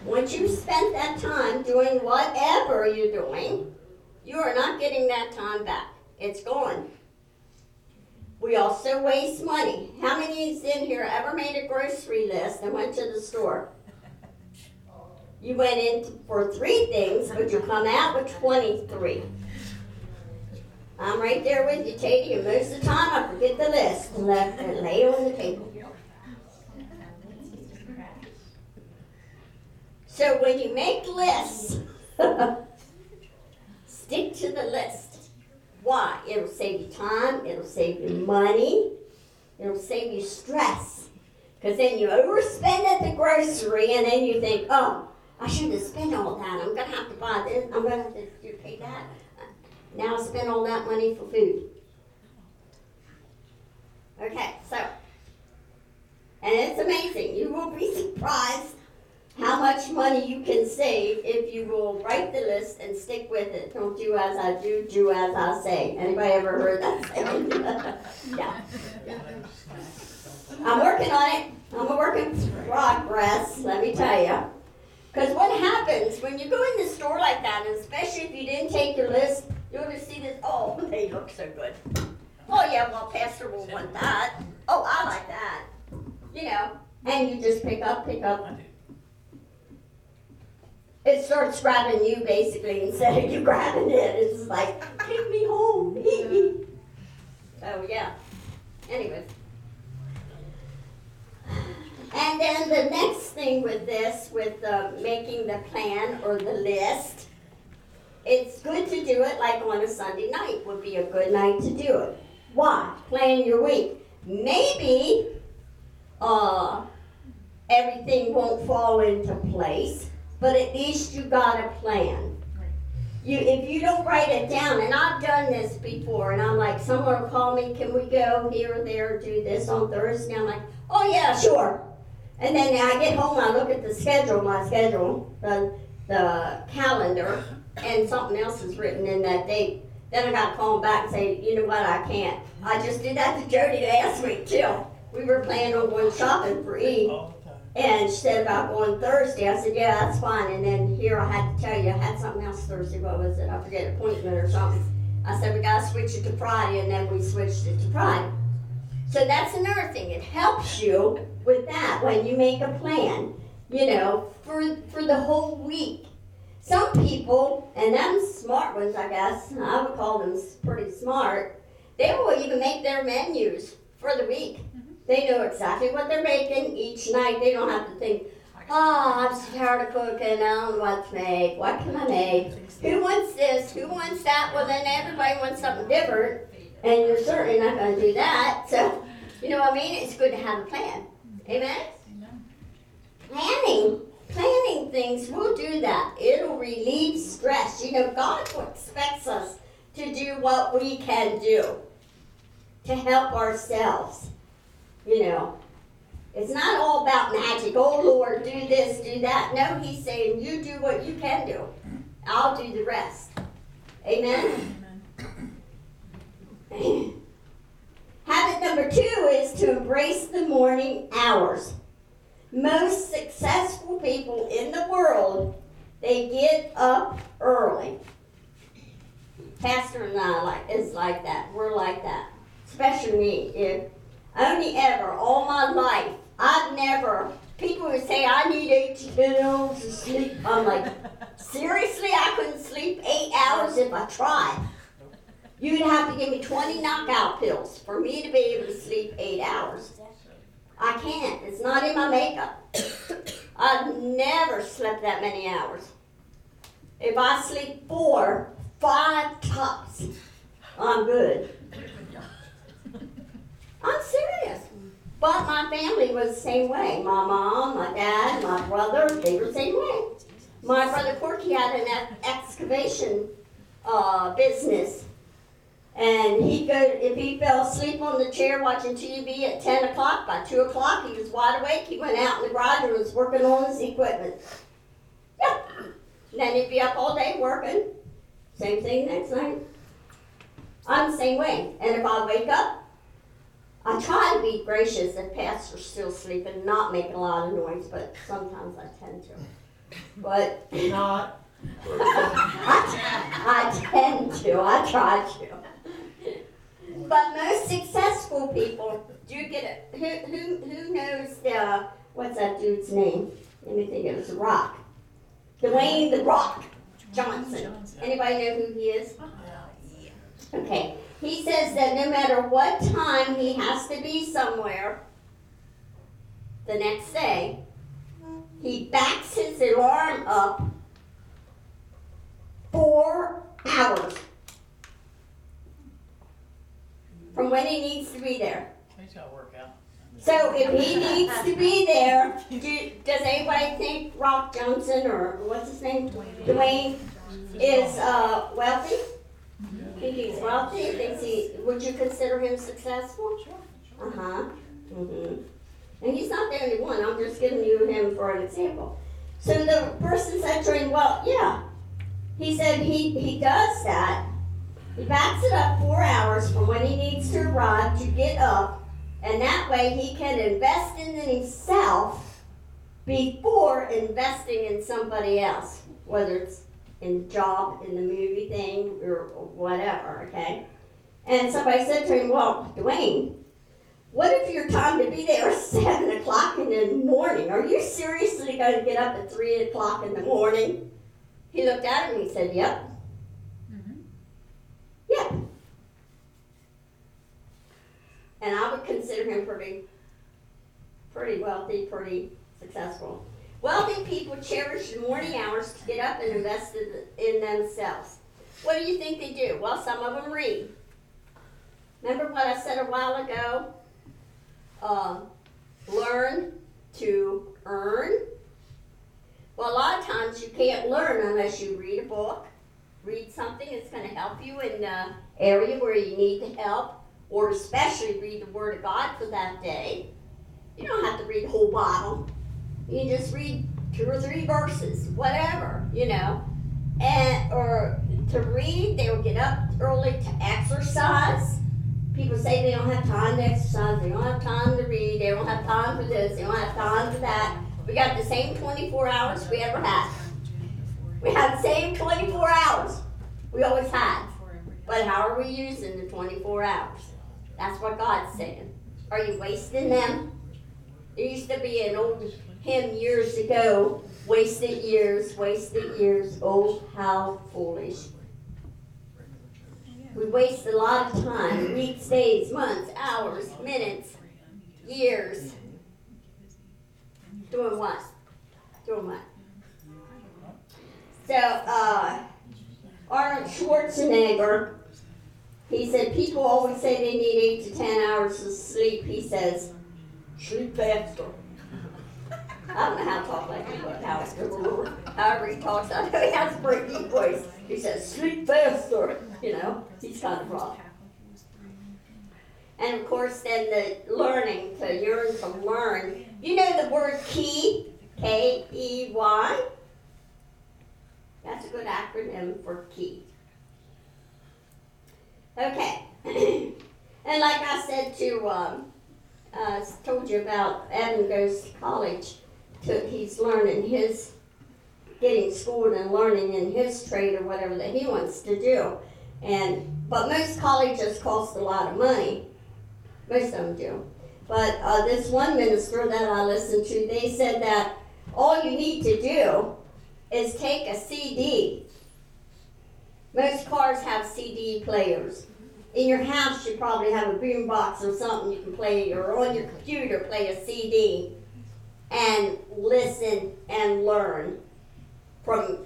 Once you've spent that time doing whatever you're doing, you are not getting that time back. It's gone. We also waste money. How many is in here ever made a grocery list and went to the store? You went in for three things, but you come out with 23. I'm right there with you, Katie, and most of the time I forget the list and lay it on the table. So when you make lists, stick to the list. Why? It'll save you time, it'll save you money, it'll save you stress. Because then you overspend at the grocery and then you think, oh, I shouldn't have spent all that. I'm going to have to buy this, I'm going to have to pay that. Now I spend all that money for food. Okay, so, and it's amazing. You will be surprised how much money you can save if you will write the list and stick with it. Don't do as I do, do as I say. Anybody ever heard that saying? yeah. yeah. I'm working on it. I'm a work in progress, let me tell you. Because what happens when you go in the store like that, and especially if you didn't take your list, you'll just see this, oh, they look so good. Oh, yeah, well, Pastor will want that. Oh, I like that. You know, and you just pick up, pick up. It starts grabbing you basically instead of you grabbing it. It's like, take me home. oh, yeah. Anyways. And then the next thing with this, with uh, making the plan or the list, it's good to do it like on a Sunday night would be a good night to do it. Why? Plan your week. Maybe uh, everything won't fall into place, but at least you got a plan. You, if you don't write it down, and I've done this before, and I'm like, someone will call me, can we go here or there, do this on Thursday? I'm like, oh yeah, sure. And then I get home, I look at the schedule, my schedule, the, the calendar, and something else is written in that date. Then I got to call them back and say, you know what, I can't. I just did that to Jody last week too. We were planning on going shopping for Eve. Oh. And she said about going Thursday. I said, yeah, that's fine. And then here I had to tell you, I had something else Thursday. What was it? I forget, appointment or something. I said, we got to switch it to Friday. And then we switched it to Friday. So that's another thing. It helps you with that when you make a plan, you know, for, for the whole week. Some people, and them smart ones, I guess, I would call them pretty smart, they will even make their menus for the week. They know exactly what they're making each night. They don't have to think, oh, I'm so tired of cooking. I don't know what to make. What can I make? Who wants this? Who wants that? Well, then everybody wants something different, and you're certainly not going to do that. So, you know what I mean? It's good to have a plan. Amen? Planning, planning things we'll do that. It'll relieve stress. You know, God expects us to do what we can do to help ourselves. You know, it's not all about magic. Oh Lord, do this, do that. No, He's saying you do what you can do. I'll do the rest. Amen. Amen. Habit number two is to embrace the morning hours. Most successful people in the world, they get up early. Pastor and I like is like that. We're like that. Especially me. If only ever all my life, I've never people would say I need eight to hours of sleep. I'm like, seriously, I couldn't sleep eight hours if I tried. You'd have to give me 20 knockout pills for me to be able to sleep eight hours. I can't. It's not in my makeup. I've never slept that many hours. If I sleep four, five tops, I'm good. I'm serious. But my family was the same way. My mom, my dad, my brother, they were the same way. My brother Corky had an ex- excavation uh, business. And he could, if he fell asleep on the chair watching TV at ten o'clock, by two o'clock he was wide awake. He went out in the garage and was working on his equipment. Yep. And then he'd be up all day working. Same thing next night. I'm the same way. And if I wake up, I try to be gracious if pastor's still sleeping, and not making a lot of noise, but sometimes I tend to. But Not, I, I tend to. I try to. But most successful people do get it. Who who who knows the what's that dude's name? Let me think. It was Rock. Dwayne the Rock Johnson. Anybody know who he is? Uh-huh. Okay. He says that no matter what time he has to be somewhere the next day, he backs his alarm up four hours from when he needs to be there. He's gotta work out. So if he needs to be there, do, does anybody think Rock Johnson or what's his name, Dwayne, is uh, wealthy? Think he's wealthy? Thinks he? Would you consider him successful? Uh huh. hmm And he's not the only one. I'm just giving you him for an example. So the person said to him, "Well, yeah." He said he he does that. He backs it up four hours from when he needs to arrive to get up, and that way he can invest in himself before investing in somebody else, whether it's in the job, in the movie thing, or whatever. Okay. And somebody said to him, "Well, Dwayne." What if your time to be there is seven o'clock in the morning? Are you seriously going to get up at three o'clock in the morning? He looked at him and he said, Yep. Mm-hmm. Yep. And I would consider him pretty, pretty wealthy, pretty successful. Wealthy people cherish the morning hours to get up and invest in- themselves. What do you think they do? Well, some of them read. Remember what I said a while ago? Uh, learn to earn. Well, a lot of times you can't learn unless you read a book, read something that's going to help you in the area where you need to help, or especially read the Word of God for that day. You don't have to read the whole Bible. You can just read two or three verses, whatever, you know. And or to read, they will get up early to exercise. People say they don't have time to exercise, they don't have time to read, they don't have time for this, they don't have time for that. We got the same 24 hours we ever had. We have the same 24 hours we always had. But how are we using the 24 hours? That's what God's saying. Are you wasting them? There used to be an old hymn years ago wasted years, wasted years, oh, how foolish. We waste a lot of time weeks, days, months, hours, minutes, years. Doing what? Doing what? So, uh, Arnold Schwarzenegger, he said people always say they need eight to ten hours of sleep. He says, sleep faster. I don't know how to talk like him, but how, however he talks, I know he has a pretty deep voice. He says, sleep faster. You know, he's kind of rough. And of course, then the learning, to yearn to learn. You know the word key? K E Y? That's a good acronym for key. Okay. And like I said to, um, uh, told you about Evan goes to college, he's learning his, getting schooled and learning in his trade or whatever that he wants to do. And, but most colleges cost a lot of money. Most of them do. But, uh, this one minister that I listened to, they said that all you need to do is take a CD. Most cars have CD players. In your house, you probably have a boom box or something you can play, or on your computer, play a CD and listen and learn from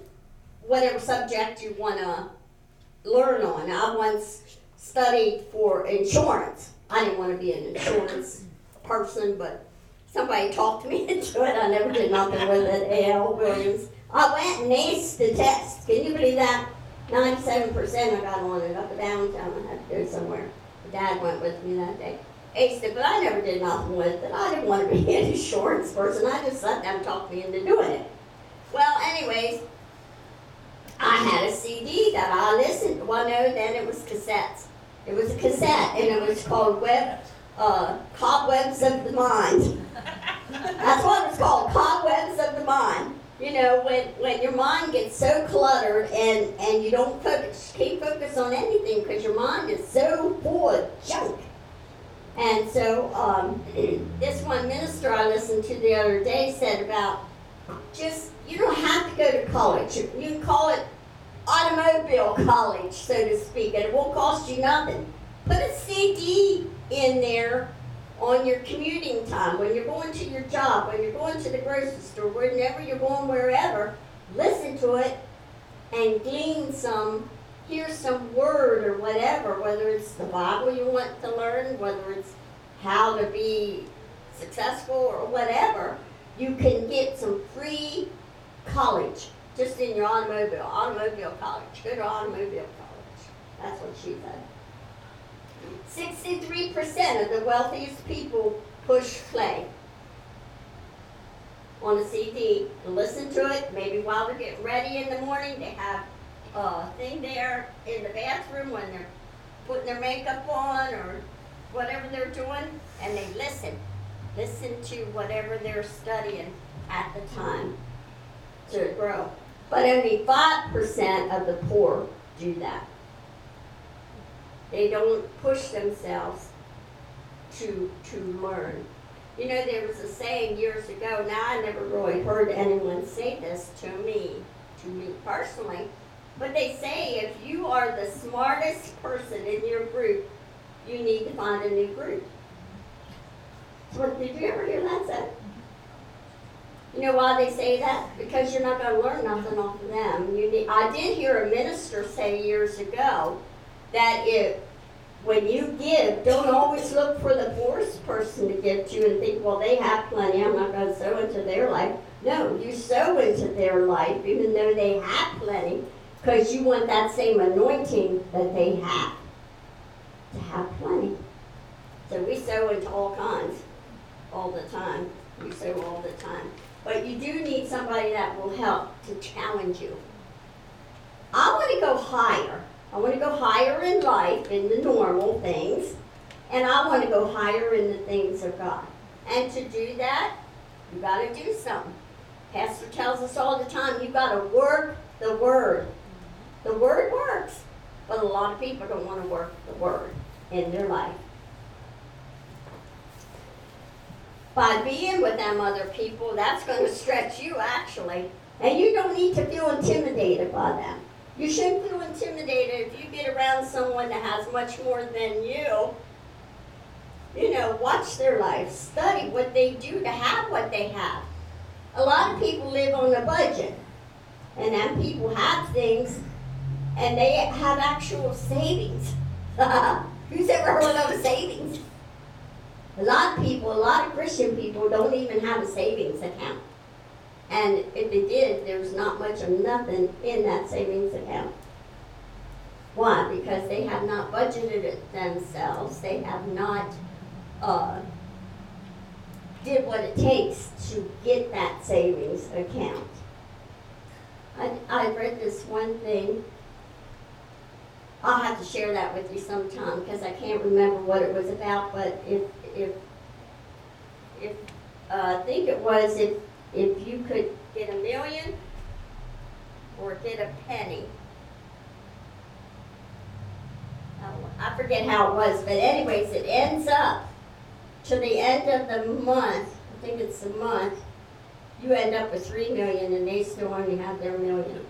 whatever subject you want to learn on. I once studied for insurance. I didn't want to be an insurance person, but somebody talked me into it. I never did nothing with it. A.L. Williams. I went and aced the test. Can you believe that? Ninety-seven percent I got on it up and downtown. I had to go somewhere. Dad went with me that day. It, but I never did nothing with it. I didn't want to be an insurance person. I just let them talk me into doing it. Well, anyways, I had a CD that I listened. To. Well, no, then it was cassettes. It was a cassette, and it was called Web uh, Cobwebs of the Mind. That's what it was called, Cobwebs of the Mind. You know, when, when your mind gets so cluttered and, and you don't focus, can't focus on anything because your mind is so full of junk. And so, um, this one minister I listened to the other day said about just, you don't have to go to college. You can call it automobile college, so to speak, and it won't cost you nothing. Put a CD in there on your commuting time, when you're going to your job, when you're going to the grocery store, whenever you're going wherever, listen to it and glean some, hear some word or whatever, whether it's the Bible you want to learn, whether it's how to be successful or whatever, you can get some free college just in your automobile, automobile college. Go to automobile college. That's what she said. 63% of the wealthiest people push play on a CD listen to it. Maybe while they're getting ready in the morning, they have a thing there in the bathroom when they're putting their makeup on or whatever they're doing, and they listen. Listen to whatever they're studying at the time to grow. But only 5% of the poor do that. They don't push themselves to to learn. You know, there was a saying years ago. Now I never really heard anyone say this to me, to me personally, but they say if you are the smartest person in your group, you need to find a new group. So, did you ever hear that said? You know why they say that? Because you're not going to learn nothing off of them. You need, I did hear a minister say years ago that if when you give, don't always look for the poorest person to give to and think, well, they have plenty, I'm not going to sow into their life. No, you sow into their life even though they have plenty because you want that same anointing that they have to have plenty. So we sow into all kinds all the time. We sow all the time. But you do need somebody that will help to challenge you. I want to go higher. I want to go higher in life, in the normal things, and I want to go higher in the things of God. And to do that, you got to do something. Pastor tells us all the time, you got to work the word. The word works, but a lot of people don't want to work the word in their life. By being with them other people, that's going to stretch you actually. And you don't need to feel intimidated by them. You shouldn't feel intimidated if you get around someone that has much more than you. You know, watch their life, study what they do to have what they have. A lot of people live on a budget, and then people have things, and they have actual savings. Who's ever heard of a savings? A lot of people, a lot of Christian people don't even have a savings account. And if they did, there's not much of nothing in that savings account. Why? Because they have not budgeted it themselves. They have not uh, did what it takes to get that savings account. I, I read this one thing I'll have to share that with you sometime, because I can't remember what it was about, but if, if, if, uh, I think it was if, if you could get a million or get a penny. Oh, I forget how it was, but anyways, it ends up to the end of the month, I think it's the month, you end up with three million and they still only have their million.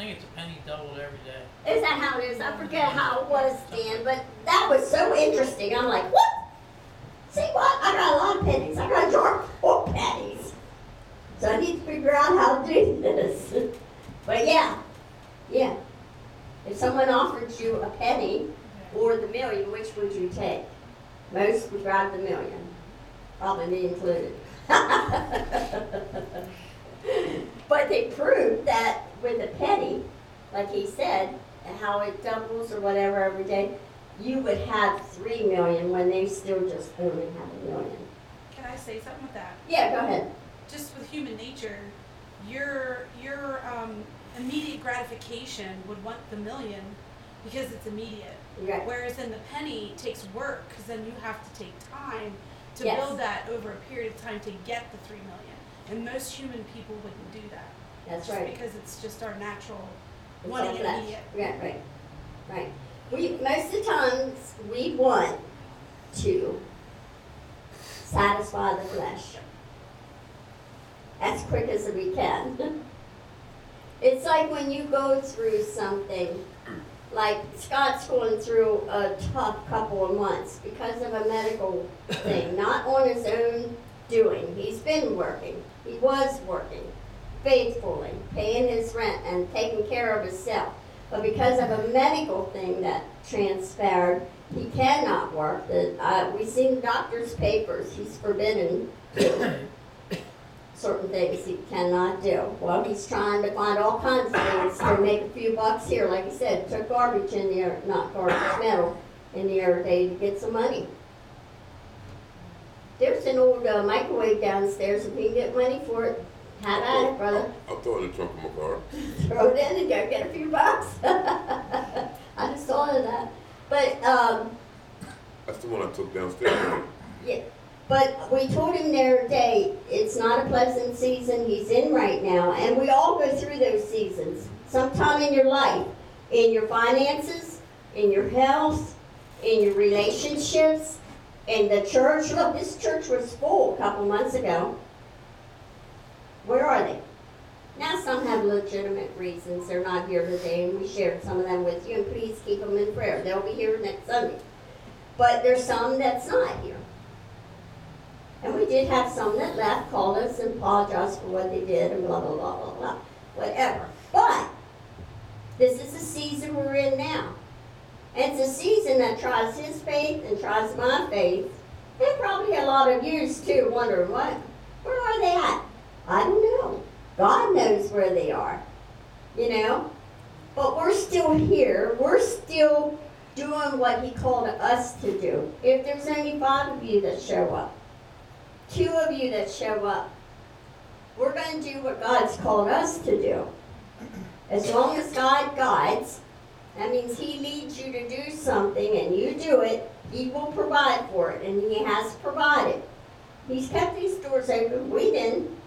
Think it's a penny doubled every day. Is that how it is? I forget how it was, Dan, but that was so interesting. I'm like, what? See what? I got a lot of pennies. I got a jar full of pennies. So I need to figure out how to do this. But yeah, yeah. If someone offered you a penny or the million, which would you take? Most would grab the million, probably me included. But they proved that with a penny, like he said, and how it doubles or whatever every day, you would have three million when they still just only have a million. Can I say something with that? Yeah, go ahead. Just with human nature, your your um, immediate gratification would want the million because it's immediate. Right. Whereas in the penny it takes work because then you have to take time to Yes. build that over a period of time to get the three million. And most human people wouldn't do that. That's right. Because it's just our natural It's wanting it flesh. immediate. Right, right, right. We, most of the times, we want to satisfy the flesh as quick as we can. It's like when you go through something, like Scott's going through a tough couple of months because of a medical thing, not on his own doing. He's been working, he was working faithfully, paying his rent and taking care of himself. But because of a medical thing that transpired, he cannot work. Uh, we seen doctor's papers, he's forbidden certain things he cannot do. Well, he's trying to find all kinds of things to make a few bucks here. Like I said, took garbage in there, not garbage, metal in the other day to get some money. There's an old uh, microwave downstairs. If you can get money for it, have at it, brother. I'll throw it in the trunk of my car. Throw it in and go get a few bucks. I just thought of that. But, um, That's the one I took downstairs. yeah, but we told him the other day, it's not a pleasant season he's in right now, and we all go through those seasons sometime in your life, in your finances, in your health, in your relationships, in the church. Look, this church was full a couple months ago. Where are they? Now, some have legitimate reasons they're not here today, and we shared some of them with you, and please keep them in prayer. They'll be here next Sunday. But there's some that's not here. And we did have some that left, called us and apologized for what they did and blah, blah, blah, blah, blah, whatever. But this is the season we're in now. And it's a season that tries his faith and tries my faith. And probably a lot of yours too, wondering what, where are they at? I don't know. God knows where they are, you know? But we're still here. We're still doing what He called us to do. If there's only five of you that show up, two of you that show up, we're going to do what God's called us to do. As long as God guides, that means He leads you to do something and you do it, He will provide for it, and He has provided. He's kept these doors open. We didn't.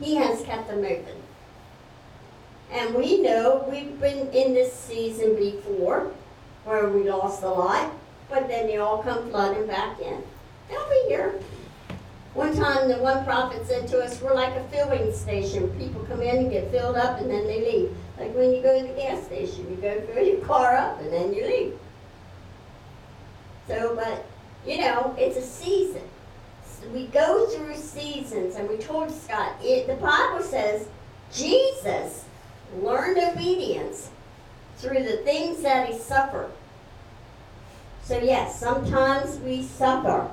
He has kept them open. And we know we've been in this season before where we lost a lot, but then they all come flooding back in. They'll be here. One time, the one prophet said to us, We're like a filling station. People come in and get filled up and then they leave. Like when you go to the gas station, you go fill your car up and then you leave. So, but, you know, it's a season. We go through seasons, and we told Scott, it, the Bible says Jesus learned obedience through the things that he suffered. So, yes, sometimes we suffer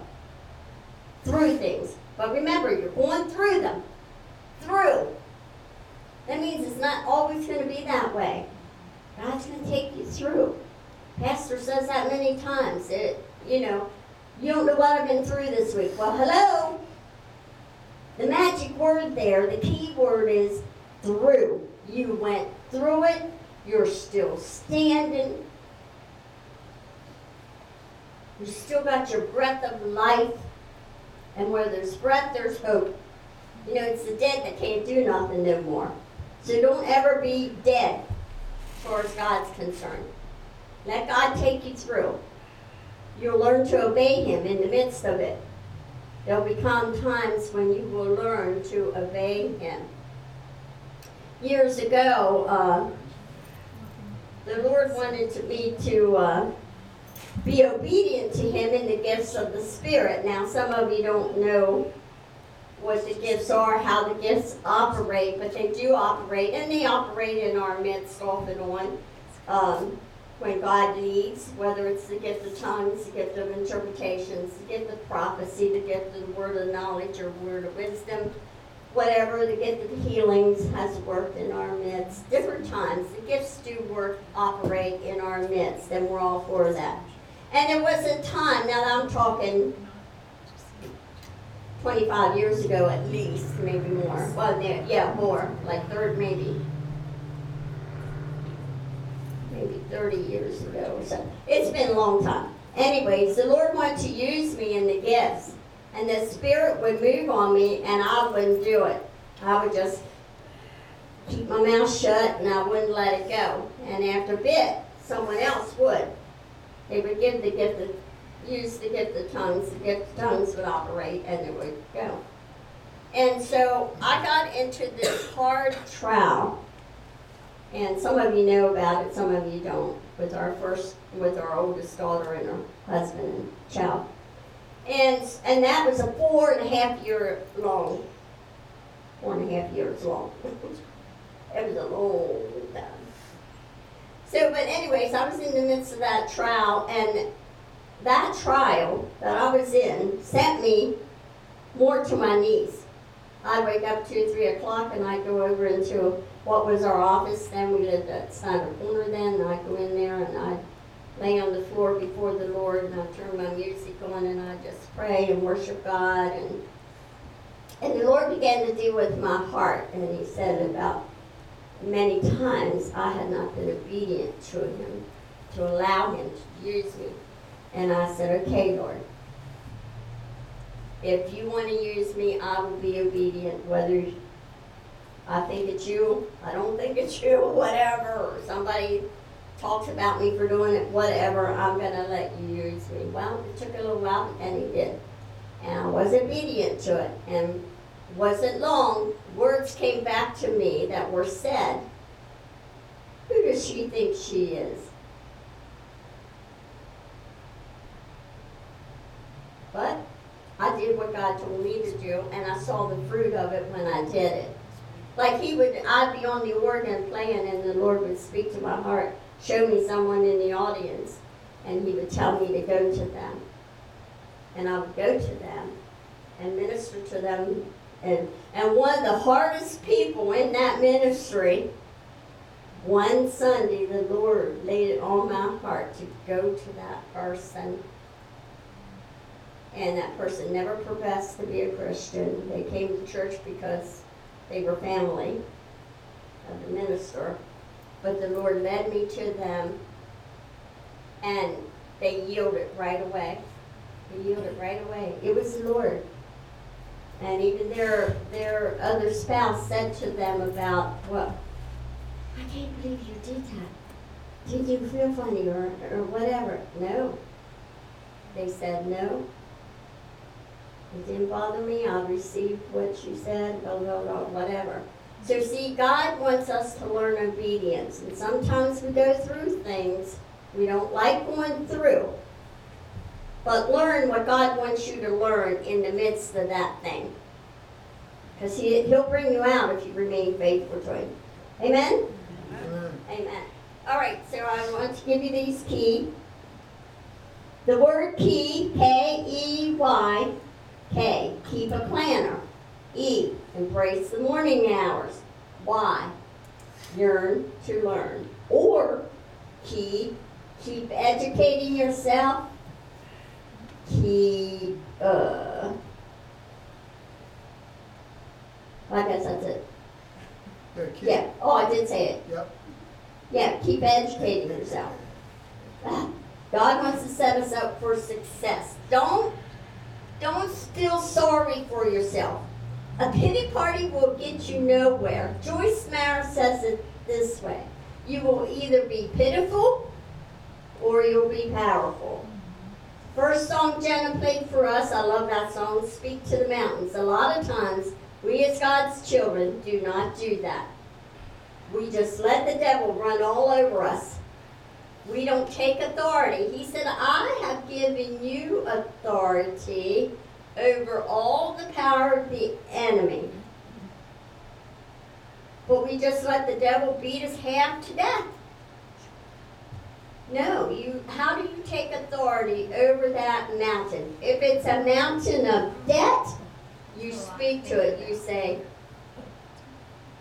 through things. But remember, you're going through them. Through. That means it's not always going to be that way. God's going to take you through. Pastor says that many times. It, you know, you don't know what I've been through this week. Well, hello. The magic word there, the key word is through. You went through it. You're still standing. You still got your breath of life. And where there's breath, there's hope. You know, it's the dead that can't do nothing no more. So don't ever be dead as far as God's concerned. Let God take you through. You'll learn to obey Him in the midst of it. There'll become times when you will learn to obey Him. Years ago, uh, the Lord wanted me to uh, be obedient to Him in the gifts of the Spirit. Now, some of you don't know what the gifts are, how the gifts operate, but they do operate, and they operate in our midst off and on. Um, when God leads, whether it's the gift of tongues, the gift of interpretations, the gift of prophecy, the gift of the word of knowledge or word of wisdom, whatever, the gift of healings has worked in our midst. Different times, the gifts do work, operate in our midst, and we're all for that. And there was a time, now I'm talking 25 years ago at least, maybe more. Well, yeah, more, like third, maybe. Maybe 30 years ago or so. It's been a long time. Anyways, the Lord wanted to use me in the gifts. And the Spirit would move on me, and I wouldn't do it. I would just keep my mouth shut and I wouldn't let it go. And after a bit, someone else would. They would give the gift of, use the gift of tongues, the gift of tongues would operate and it would go. And so I got into this hard trial. And some of you know about it, some of you don't, with our first, with our oldest daughter and her husband and child. And, and that was a four and a half year long, four and a half years long. it was a long time. So, but anyways, I was in the midst of that trial, and that trial that I was in sent me more to my knees. I'd wake up two, three o'clock, and I'd go over into what was our office then. We lived at Snyder Corner then, and I'd go in there and I'd lay on the floor before the Lord, and I'd turn my music on, and I'd just pray and worship God. And, and the Lord began to deal with my heart, and He said about many times I had not been obedient to Him, to allow Him to use me. And I said, okay, Lord, if you want to use me, I will be obedient, whether I think it's you, I don't think it's you, whatever, or somebody talks about me for doing it, whatever, I'm to let you use me. Well, it took a little while, and He did. And I was obedient to it. And wasn't long, words came back to me that were said. Who does she think she is? But I did what God told me to do, and I saw the fruit of it when I did it. Like he would, I'd be on the organ playing, and the Lord would speak to my heart, show me someone in the audience, and he would tell me to go to them. And I would go to them and minister to them. And, and one of the hardest people in that ministry, one Sunday, the Lord laid it on my heart to go to that person. And that person never professed to be a Christian. They came to church because they were family of the minister. But the Lord led me to them, and they yielded right away. They yielded right away. It was the Lord. And even their their other spouse said to them about, well, I can't believe you did that. Did you feel funny or, or whatever? No. They said no. It didn't bother me. I received what you said, blah, blah, blah, whatever. So see, God wants us to learn obedience. And sometimes we go through things we don't like going through. But learn what God wants you to learn in the midst of that thing. Because he, He'll bring you out if you remain faithful to Him. Amen? Amen. Amen. All right, so I want to give you these key. The word key, K E Y, K, keep a planner. E, embrace the morning hours. Y, yearn to learn. Or keep, keep educating yourself. Keep, uh, I guess that's it. Yeah, keep- Yeah, oh, I did say it. Yep. Yeah, keep educating yourself. Ah, God wants to set us up for success. Don't don't feel sorry for yourself. A pity party will get you nowhere. Joyce Meyer says it this way. You will either be pitiful or you'll be powerful. First song Jenna played for us, I love that song, Speak to the Mountains. A lot of times, we as God's children do not do that. We just let the devil run all over us. We don't take authority. He said, I have given you authority over all the power of the enemy. But we just let the devil beat us half to death. No, you how do you take authority over that mountain? If it's a mountain of debt, you speak to it. You say,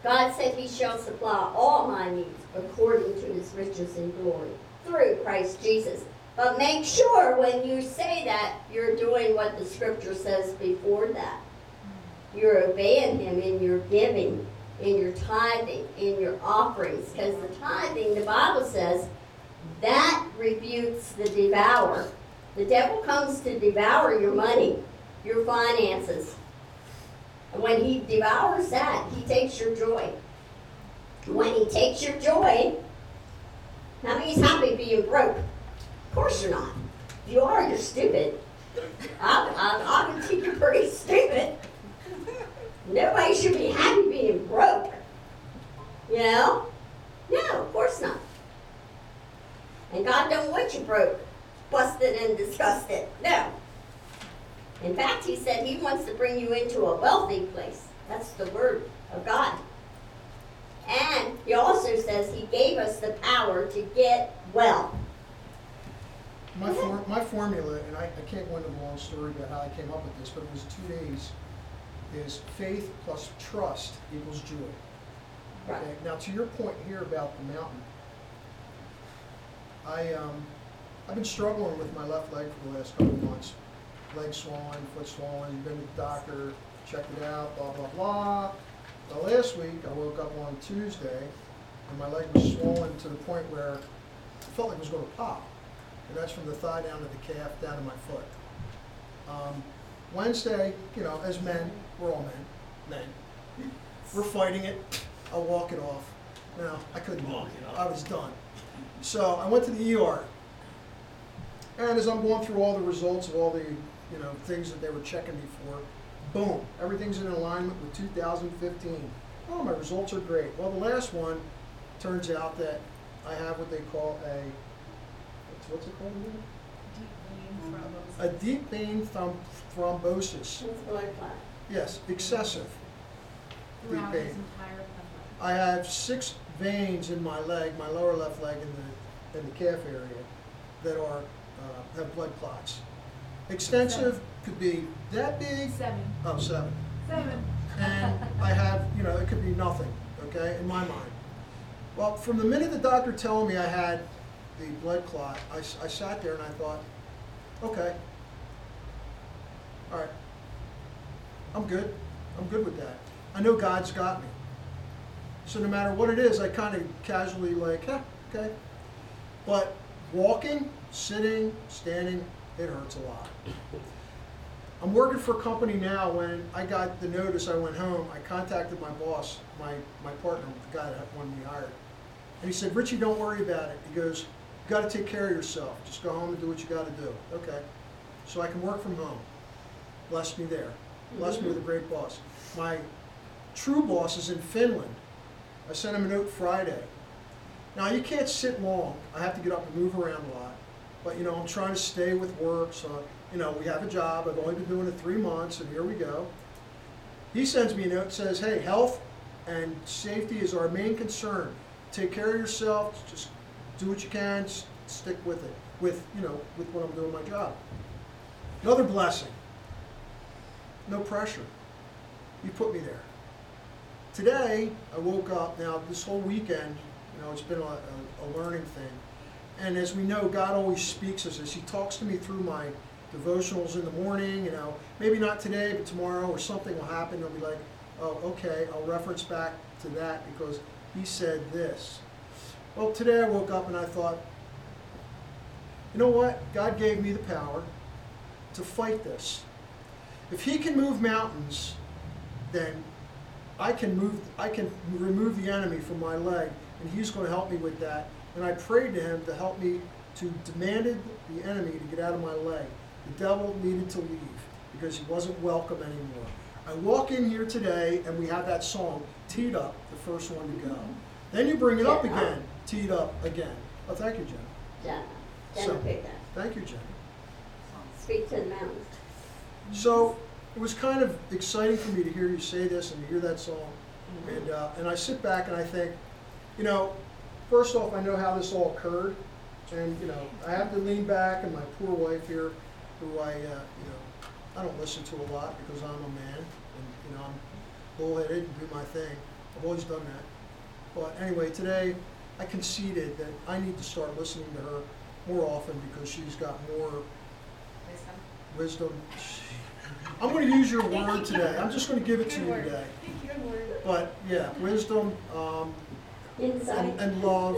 God said he shall supply all my needs according to his riches and glory through Christ Jesus. But make sure when you say that, you're doing what the scripture says before that. You're obeying him in your giving, in your tithing, in your offerings. Because the tithing, the Bible says, that rebukes the devourer. The devil comes to devour your money, your finances. And when he devours that, he takes your joy. When he takes your joy, now he's happy being broke. Of course you're not. You are, you're stupid. I'm, I'm, I would think you're pretty stupid. Nobody should be happy being broke. You know? No, of course not. And God don't want you broke, busted and disgusted. No. In fact, he said he wants to bring you into a wealthy place. That's the word of God. And he also says he gave us the power to get well. My, for, my formula, and I, I can't go into the long story about how I came up with this, but it was two days, is faith plus trust equals joy. Right. Okay, now to your point here about the mountain, I, um, I've been struggling with my left leg for the last couple of months. Leg swollen, foot swollen, been to the doctor, checked it out, blah, blah, blah. Now, last week, I woke up on Tuesday, and my leg was swollen to the point where it felt like it was gonna pop. And that's from the thigh down to the calf, down to my foot. Um, Wednesday, you know, as men, we're all men, men. We're fighting it. I'll walk it off. Now, I couldn't walk it off. I was done. So I went to the ER. And as I'm going through all the results of all the, you know, things that they were checking me for, boom, everything's in alignment with 2015. Oh, my results are great. Well, the last one turns out that I have what they call a, what's, what's it called again? A deep vein throm- thrombosis. It's blood clot. Yes, excessive. Throughout Deep his vein. entire life. I have six veins in my leg, my lower left leg in the, and the calf area that are, uh, have blood clots. Extensive could be that big, Seven. oh, seven. Seven. And I have, you know, it could be nothing, okay, in my mind. Well, from the minute the doctor told me I had the blood clot, I, I sat there and I thought, okay, all right, I'm good. I'm good with that. I know God's got me. So no matter what it is, I kind of casually like, huh, okay. But walking, sitting, standing, it hurts a lot. I'm working for a company now. When I got the notice, I went home. I contacted my boss, my, my partner, the guy that wanted me hired. And he said, Richie, don't worry about it. He goes, you got to take care of yourself. Just go home and do what you got to do. Okay. So I can work from home. Bless me there. Bless me with a great boss. My true boss is in Finland. I sent him a note Friday. Now, you can't sit long. I have to get up and move around a lot. But, you know, I'm trying to stay with work. So, you know, we have a job. I've only been doing it three months, and here we go. He sends me a note says, hey, health and safety is our main concern. Take care of yourself. Just do what you can. Stick with it. With, you know, with what I'm doing my job. Another blessing. No pressure. You put me there. Today, I woke up, now this whole weekend, you know, it's been a, a, a learning thing. And as we know, God always speaks to us. He talks to me through my devotionals in the morning, you know, maybe not today, but tomorrow or something will happen. They'll be like, oh, okay, I'll reference back to that because he said this. Well, today I woke up and I thought, you know what? God gave me the power to fight this. If He can move mountains, then I can move. I can remove the enemy from my leg, and He's going to help me with that. And I prayed to Him to help me to demanded the enemy to get out of my leg. The devil needed to leave because he wasn't welcome anymore. I walk in here today, and we have that song teed up, the first one to go. Then you bring it up again, teed up again. Oh, thank you, Jen. Jenna, So- Jenna picked that. Thank you, Jen. Speak to the mountains. So it was kind of exciting for me to hear you say this and to hear that song. Mm-hmm. And, uh, and I sit back and I think, you know, first off, I know how this all occurred. And, you know, I have to lean back and my poor wife here, who I, uh, you know, I don't listen to a lot because I'm a man and, you know, I'm bullheaded and do my thing. I've always done that. But anyway, today I conceded that I need to start listening to her more often because she's got more wisdom. I'm going to use your word today. I'm just going to give it to you today. But yeah, wisdom um, and, and love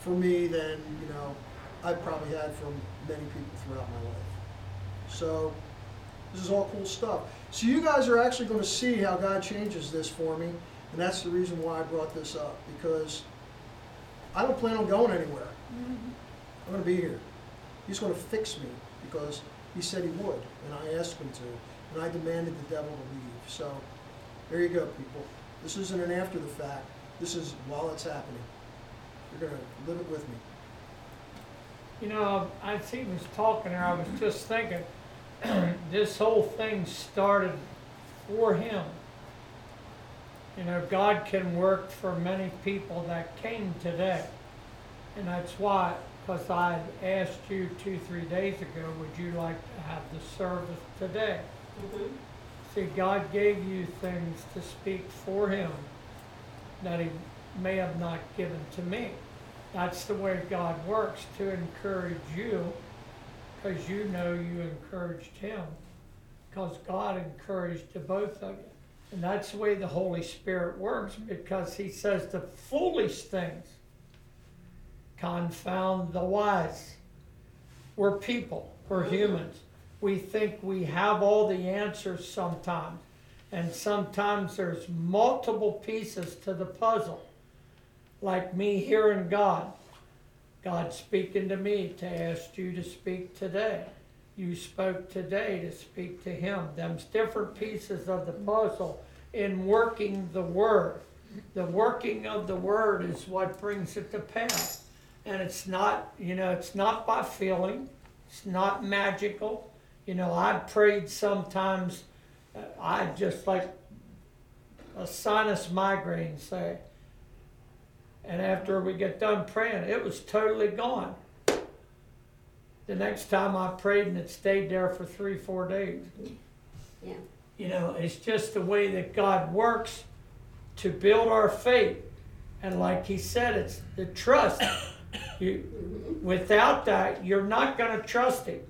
for me than you know I've probably had from many people throughout my life. So this is all cool stuff. So you guys are actually going to see how God changes this for me, and that's the reason why I brought this up because I don't plan on going anywhere. Mm-hmm. I'm going to be here. He's going to fix me because he said he would, and I asked him to, and I demanded the devil to leave. So there you go, people. This isn't an after the fact. This is while it's happening. You're going to live it with me. You know, I he was talking there, I was just thinking, this whole thing started for him. You know, God can work for many people that came today. And that's why, because I asked you two, three days ago, would you like to have the service today? Mhm. See, God gave you things to speak for him that he may have not given to me. That's the way God works to encourage you because you know you encouraged him because God encouraged the both of you. And that's the way the Holy Spirit works because he says the foolish things confound the wise. We're people, we're humans. We think we have all the answers sometimes. And sometimes there's multiple pieces to the puzzle. Like me hearing God. God speaking to me to ask you to speak today. You spoke today to speak to him. Them's different pieces of the puzzle in working the word. The working of the word is what brings it to pass. And it's not, you know, it's not by feeling. It's not magical. You know, I prayed sometimes, uh, I just like a sinus migraine, say. And after we get done praying, it was totally gone. The next time I prayed and it stayed there for three, four days. Yeah. You know, it's just the way that God works to build our faith. And like he said, it's the trust. You, without that, you're not going to trust him.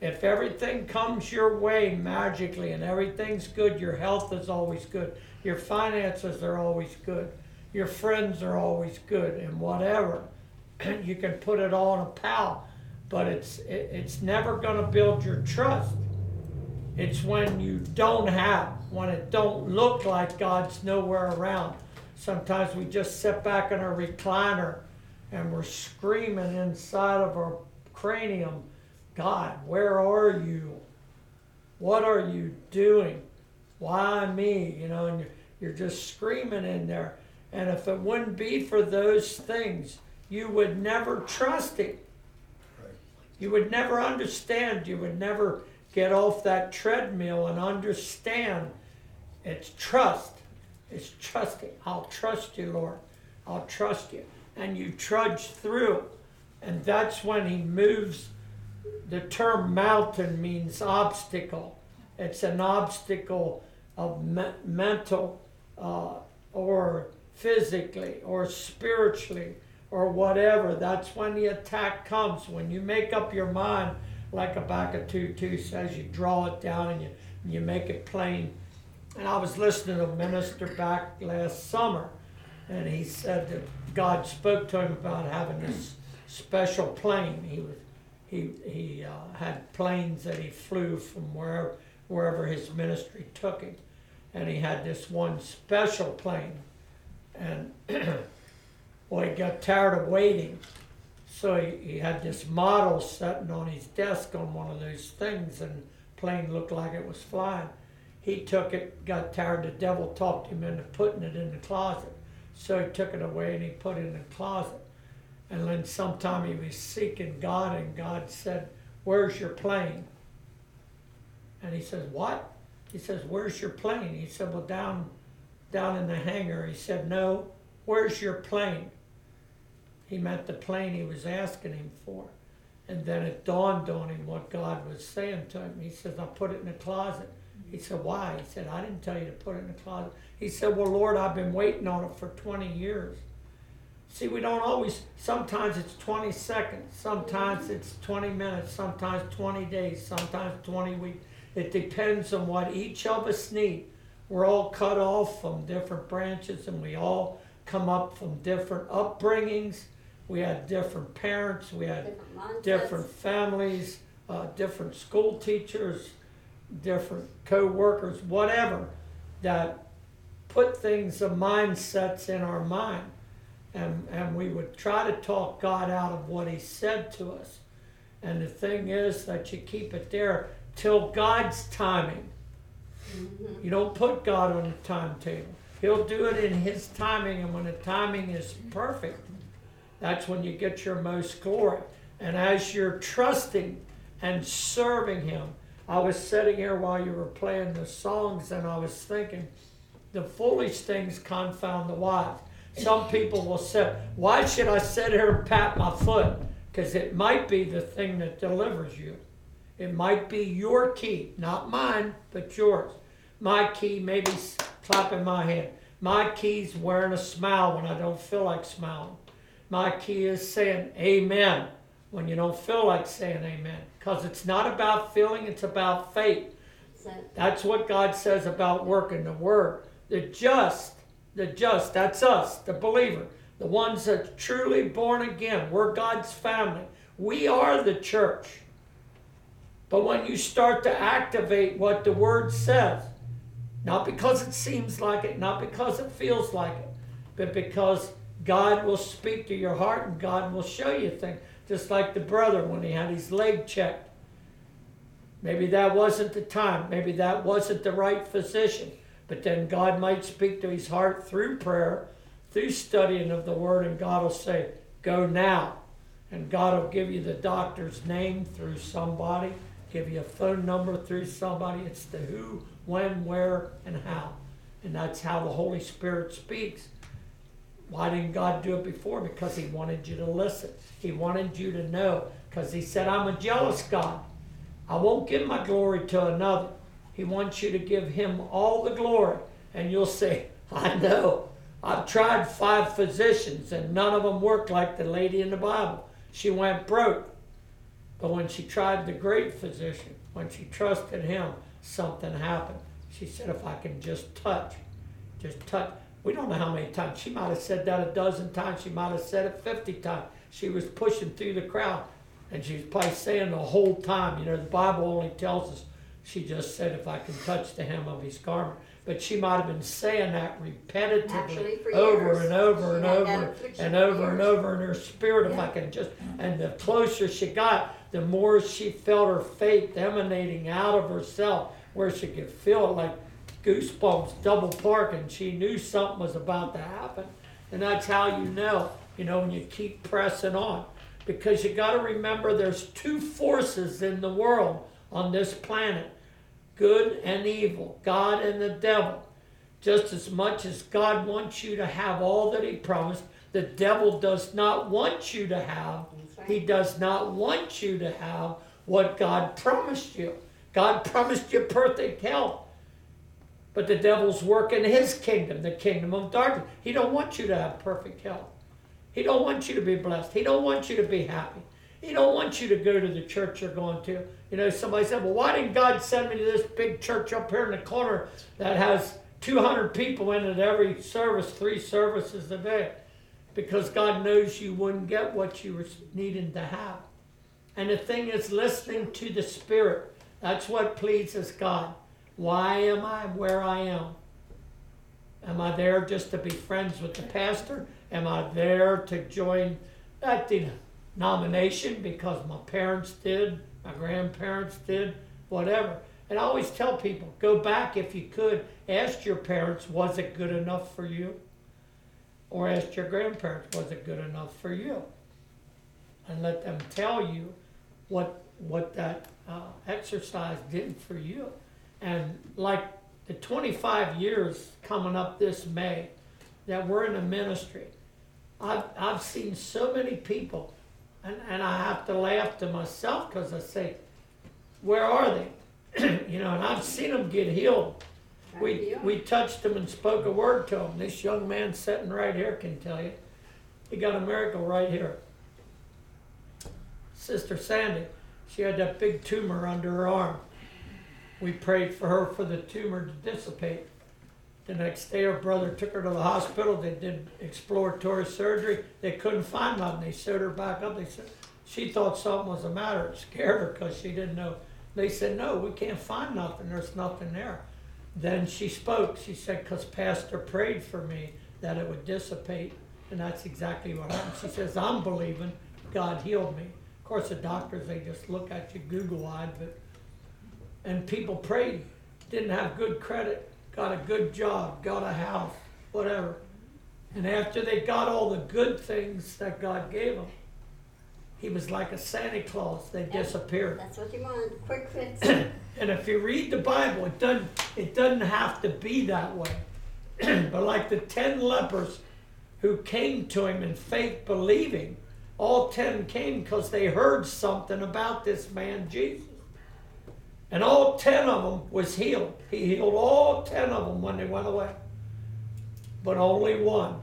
If everything comes your way magically and everything's good, your health is always good, your finances are always good, your friends are always good, and whatever, you can put it all in a pal. But it's it, it's never going to build your trust. It's when you don't have, when it don't look like God's nowhere around. Sometimes we just sit back in our recliner and we're screaming inside of our cranium, God, where are you? What are you doing? Why me? You know, and you're just screaming in there. And if it wouldn't be for those things, you would never trust Him. You would never understand. You would never get off that treadmill and understand. It's trust. It's trusting. I'll trust you, Lord. I'll trust you. And you trudge through. And that's when He moves. The term mountain means obstacle. It's an obstacle of me- mental uh, or physically or spiritually or whatever. That's when the attack comes. When you make up your mind, like Habakkuk 2 2 says, you draw it down and you, you make it plain. And I was listening to a minister back last summer, and he said that God spoke to him about having this special plane. He was he he uh, had planes that he flew from wherever wherever his ministry took him, and he had this one special plane, and well, he got tired of waiting, so he, he had this model sitting on his desk on one of those things, and plane looked like it was flying. He took it, got tired. The devil talked him into putting it in the closet, so he took it away and he put it in the closet. And then sometime he was seeking God, and God said, Where's your plane? And he says, What? He says, Where's your plane? He said, Well, down, down in the hangar. He said, No, where's your plane? He meant the plane he was asking him for. And then it dawned on him what God was saying to him. He says, I put it in the closet. He said, Why? He said, I didn't tell you to put it in the closet. He said, Well, Lord, I've been waiting on it for 20 years. See, we don't always, sometimes it's 20 seconds, sometimes it's 20 minutes, sometimes 20 days, sometimes 20 weeks. It depends on what each of us need. We're all cut off from different branches and we all come up from different upbringings. We had different parents, we had Different different families, uh, different school teachers, different co-workers, whatever, that put things of mindsets in our mind. And, and we would try to talk God out of what he said to us. And the thing is that you keep it there till God's timing. You don't put God on a timetable. He'll do it in his timing, and when the timing is perfect, that's when you get your most glory. And as you're trusting and serving Him, I was sitting here while you were playing the songs and I was thinking, the foolish things confound the wise. Some people will say, Why should I sit here and pat my foot? Because it might be the thing that delivers you. It might be your key, not mine, but yours. My key may be clapping my hand. My key's wearing a smile when I don't feel like smiling. My key is saying amen when you don't feel like saying amen. Because it's not about feeling, it's about faith. That's what God says about working the word. The just, the just, that's us, the believer, the ones that's truly born again. We're God's family. We are the church. But when you start to activate what the word says, not because it seems like it, not because it feels like it, but because God will speak to your heart and God will show you things. Just like the brother when he had his leg checked. Maybe that wasn't the time. Maybe that wasn't the right physician. But then God might speak to his heart through prayer, through studying of the Word, and God will say, Go now. And God will give you the doctor's name through somebody, give you a phone number through somebody. It's the who, when, where, and how. And that's how the Holy Spirit speaks. Why didn't God do it before? Because He wanted you to listen. He wanted you to know. Because He said, I'm a jealous God. I won't give my glory to another. He wants you to give Him all the glory. And you'll say, I know. I've tried five physicians and none of them worked like the lady in the Bible. She went broke. But when she tried the great physician, when she trusted him, something happened. She said, if I can just touch, just touch. We don't know how many times. She might have said that a dozen times. She might have said it 50 times. She was pushing through the crowd. And she was probably saying the whole time, you know, the Bible only tells us she just said, if I can touch the hem of his garment. But she might have been saying that repetitively over and over and had that over and over and over in her spirit, if I can just, and the closer she got, the more she felt her faith emanating out of herself, where she could feel it like goosebumps double parking. she knew something was about to happen. And that's how you know, you know, when you keep pressing on. Because you got to remember there's two forces in the world on this planet good and evil, God and the devil. Just as much as God wants you to have all that He promised, the devil does not want you to have. He does not want you to have what God promised you. God promised you perfect health. But the devil's working his kingdom, the kingdom of darkness. He don't want you to have perfect health. He don't want you to be blessed. He don't want you to be happy. He don't want you to go to the church you're going to. You know, somebody said, "Well, why didn't God send me to this big church up here in the corner that has 200 people in it every service, three services a day?" Because God knows you wouldn't get what you were needing to have. And the thing is listening to the Spirit. That's what pleases God. Why am I where I am? Am I there just to be friends with the pastor? Am I there to join that denomination because my parents did, my grandparents did, whatever? And I always tell people go back if you could, ask your parents, was it good enough for you? Or ask your grandparents, was it good enough for you? And let them tell you what, what that uh, exercise did for you. And like the 25 years coming up this May that we're in the ministry, I've, I've seen so many people, and, and I have to laugh to myself because I say, where are they? you know, and I've seen them get healed. We, we touched them and spoke a word to them. This young man sitting right here can tell you. He got a miracle right here. Sister Sandy, she had that big tumor under her arm. We prayed for her for the tumor to dissipate. The next day, her brother took her to the hospital. They did exploratory surgery. They couldn't find nothing. They sewed her back up. They said she thought something was the matter. It scared her because she didn't know. They said, "No, we can't find nothing. There's nothing there." Then she spoke. She said, "Cause Pastor prayed for me that it would dissipate, and that's exactly what happened." She says, "I'm believing God healed me." Of course, the doctors they just look at you Google-eyed, but and people prayed, didn't have good credit, got a good job, got a house, whatever. And after they got all the good things that God gave them, he was like a Santa Claus. They Yep. disappeared. That's what you want, quick fix. And if you read the Bible, it doesn't it doesn't have to be that way. but like the ten lepers who came to him in faith believing, all ten came because they heard something about this man Jesus. And all ten of them was healed. He healed all ten of them when they went away. But only one,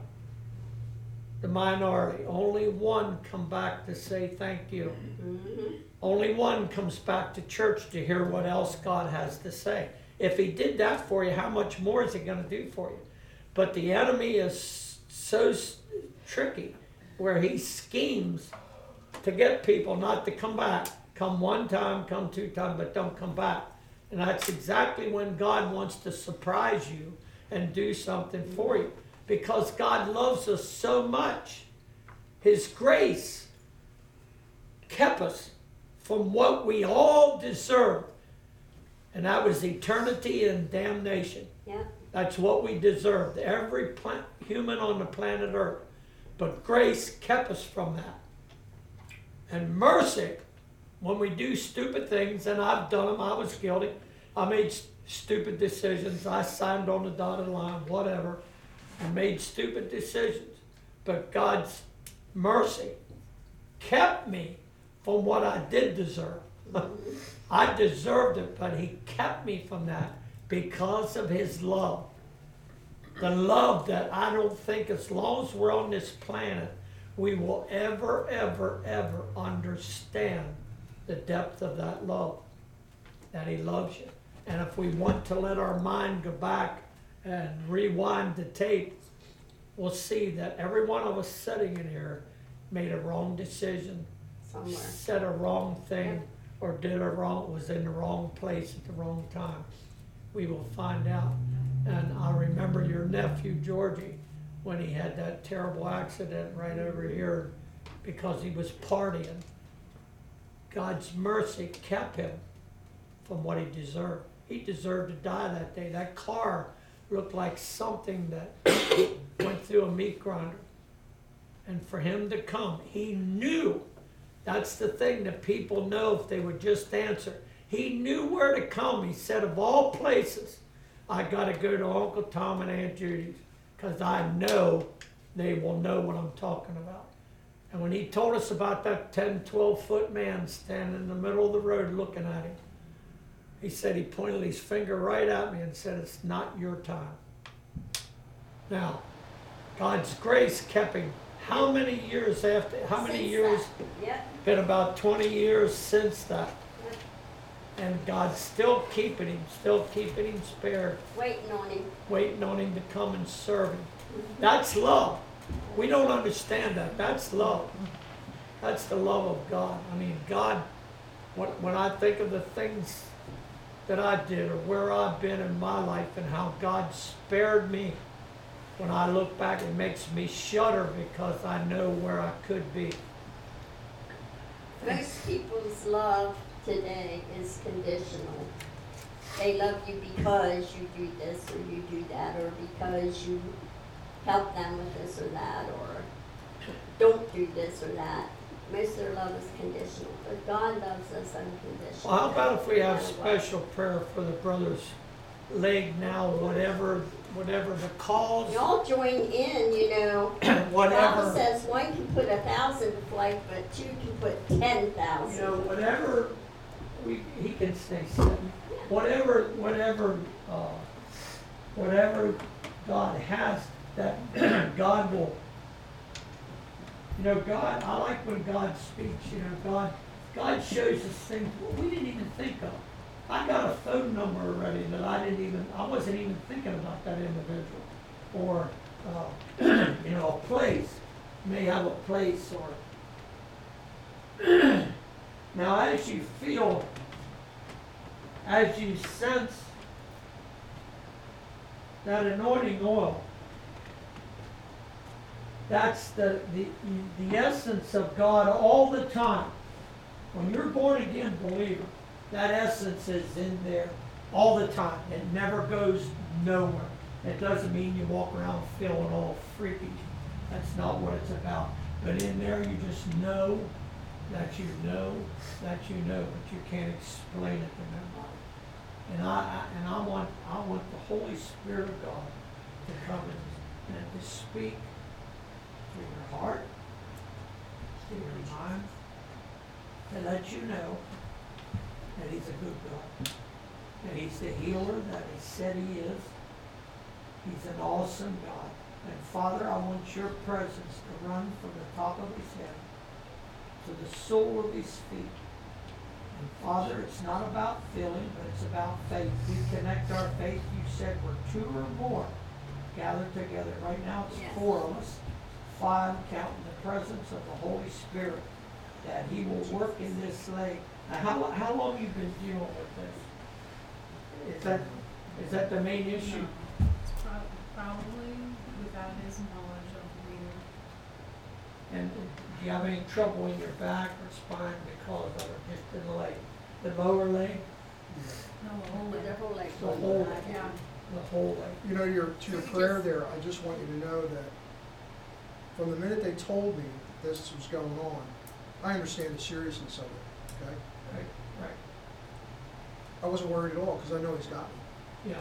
the minority, only one come back to say thank you. Mhm. Only one comes back to church to hear what else God has to say. If he did that for you, how much more is he going to do for you? But the enemy is so tricky where he schemes to get people not to come back. Come one time, come two times, but don't come back. And that's exactly when God wants to surprise you and do something for you. Because God loves us so much. His grace kept us from what we all deserved. And that was eternity and damnation. Yeah, That's what we deserved, every plant, human on the planet Earth. But grace kept us from that. And mercy, when we do stupid things, and I've done them, I was guilty. I made s- stupid decisions. I signed on the dotted line, whatever, and made stupid decisions. But God's mercy kept me from what I did deserve. I deserved it, but He kept me from that because of His love. The love that I don't think, as long as we're on this planet, we will ever, ever, ever understand the depth of that love. That He loves you. And if we want to let our mind go back and rewind the tape, we'll see that every one of us sitting in here made a wrong decision, somewhere. said a wrong thing or did a wrong, was in the wrong place at the wrong time. We will find out. And I remember your nephew Georgie when he had that terrible accident right over here because he was partying. God's mercy kept him from what he deserved. He deserved to die that day. That car looked like something that went through a meat grinder. And for him to come, he knew that's the thing that people know if they would just answer. He knew where to come. He said, of all places, I got to go to Uncle Tom and Aunt Judy's because I know they will know what I'm talking about. And when he told us about that 10, 12 foot man standing in the middle of the road looking at him, he said he pointed his finger right at me and said, It's not your time. Now, God's grace kept him. How many years after, how many Since years? Yep, Been about 20 years since that. Yep. And God's still keeping him, still keeping him spared, waiting on him. waiting on him to come and serve him. Mm-hmm. That's love. We don't understand that. That's love. That's That's the love of God. I mean, God, when, when I think of the things that I did or where I've been in my life and how God spared me, when I look back, it makes me shudder because I know where I could be. Most people's love today is conditional. They love you because you do this or you do that, or because you help them with this or that, or don't do this or that. Most of their love is conditional, but God loves us unconditionally. Well, how about if we have no matter what. special prayer for the brother's leg now, whatever, whatever the cause, We all join in, you know. Bible whatever. says one can put a thousand to flight, but two can put ten you thousand. know, whatever, we, he can stay sitting, whatever, whatever, uh, whatever God has, that God will, you know, God, I like when God speaks, you know, God, God shows us things we didn't even think of. I got a phone number already that I didn't even, I wasn't even thinking about that individual. Or, uh, you know, a place, may have a place or, now, as you feel, as you sense that anointing oil, that's the, the, the essence of God all the time. When you're born again believer, that essence is in there all the time. It never goes nowhere. It doesn't mean you walk around feeling all freaky. That's not what it's about. But in there, you just know that you know that you know, but you can't explain it to nobody. And I, and I want I want the Holy Spirit of God to come and, and to speak heart, to your mind, to let you know that He's a good God, that He's the healer that He said He is. He's an awesome God. And Father, I want your presence to run from the top of his head to the sole of his feet. And Father, it's not about feeling, but it's about faith. We connect our faith. You said we're two or more gathered together. Right now it's Yes. four of us, five counting the presence of the Holy Spirit, that he will work in this leg. Now, how, how long you been dealing with this? Is that, is that the main issue? It's prob- probably without his knowledge of the reader. And do you have any trouble in your back or spine because of it, just in the leg? The lower leg, No, the whole With their leg. whole leg. The whole leg. Yeah. the whole leg? You know, your, to your prayer there, I just want you to know that from the minute they told me this was going on, I understand the seriousness of it, okay? Right, right, I wasn't worried at all, because I know he's got me. yeah.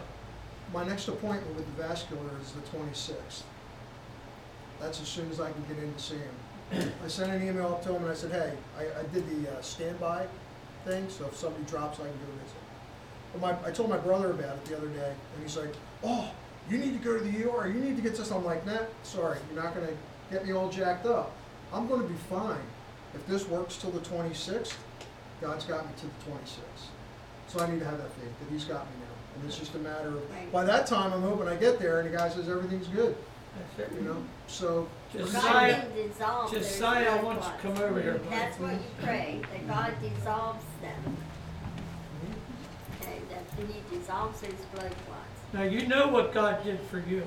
My next appointment with the vascular is the twenty-sixth. That's as soon as I can get in to see him. I sent an email up to him and I said, hey, I, I did the uh, standby thing, so if somebody drops, I can go visit. But my, I told my brother about it the other day, and he's like, oh, you need to go to the ER, you need to get this. I'm like, nah, sorry, you're not gonna get me all jacked up. I'm gonna be fine. If this works till the twenty-sixth, God's got me to the twenty-sixth. So I need to have that faith that he's got me now. And it's just a matter of, Right. by that time, I'm hoping I get there and the guy says everything's good, That's it. you know? So, Just God say, can dissolve just those I blood want you to come over here. That's what you pray, that God dissolves them. Mm-hmm. Okay, that uh, he dissolves those blood clots. Now, you know what God did for you.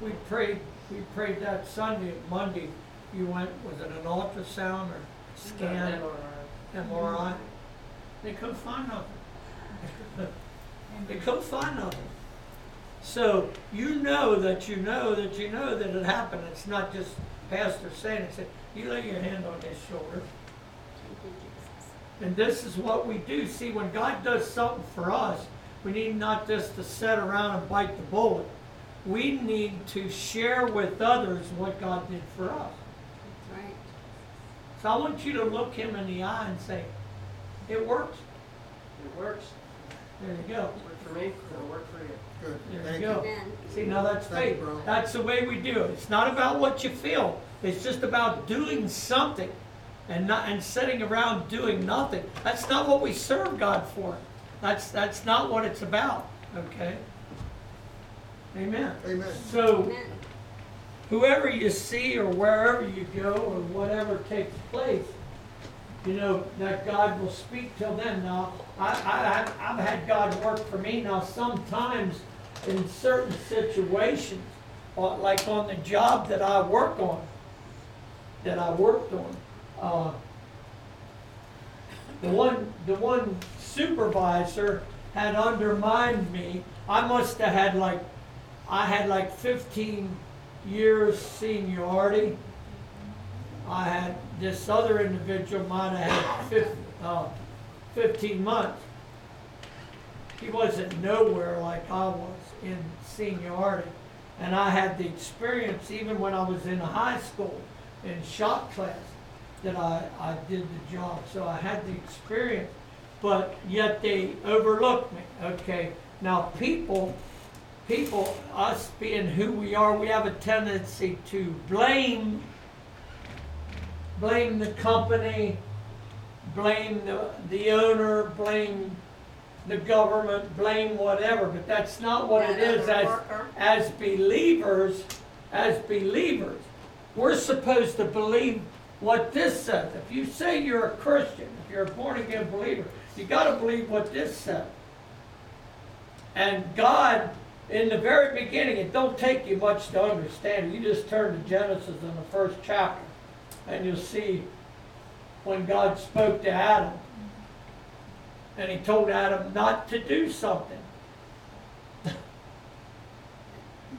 We prayed, we prayed that Sunday, Monday, you went, was it an ultrasound or scan? Or MRI? They couldn't find nothing. They couldn't find nothing. So you know that you know that you know that it happened. It's not just pastor saying it. Say, you lay your hand on his shoulder. Thank you, Jesus. And this is what we do. See, when God does something for us, we need not just to sit around and bite the bullet. We need to share with others what God did for us. That's right. So I want you to look him in the eye and say, it works. It works. There you go. It worked for me, it'll work for you. good, There thank you you. go. Amen. See, now that's Thank you, faith. bro. That's the way we do it. It's not about what you feel. It's just about doing something and not and sitting around doing nothing. That's not what we serve God for. That's that's not what it's about. Okay? Amen. Amen. So Amen. whoever you see or wherever you go or whatever takes place, you know, that God will speak till then. Now, I, I, I've had God work for me. Now, sometimes in certain situations, uh, like on the job that I work on, that I worked on, uh, the one, the one supervisor had undermined me. I must have had like, I had like fifteen years seniority. I had, this other individual might have had fif, uh, fifteen months. He wasn't nowhere like I was in seniority. And I had the experience, even when I was in high school, in shop class, that I, I did the job. So I had the experience, but yet they overlooked me. Okay, now people, people, us being who we are, we have a tendency to blame, blame the company, blame the, the owner, blame the government, blame whatever, but that's not what it is as, worker. as believers, as believers. We're supposed to believe what this says. If you say you're a Christian, if you're a born again believer, you gotta believe what this says. And God, in the very beginning, it don't take you much to understand. You just turn to Genesis in the first chapter, and you'll see when God spoke to Adam. And he told Adam not to do something.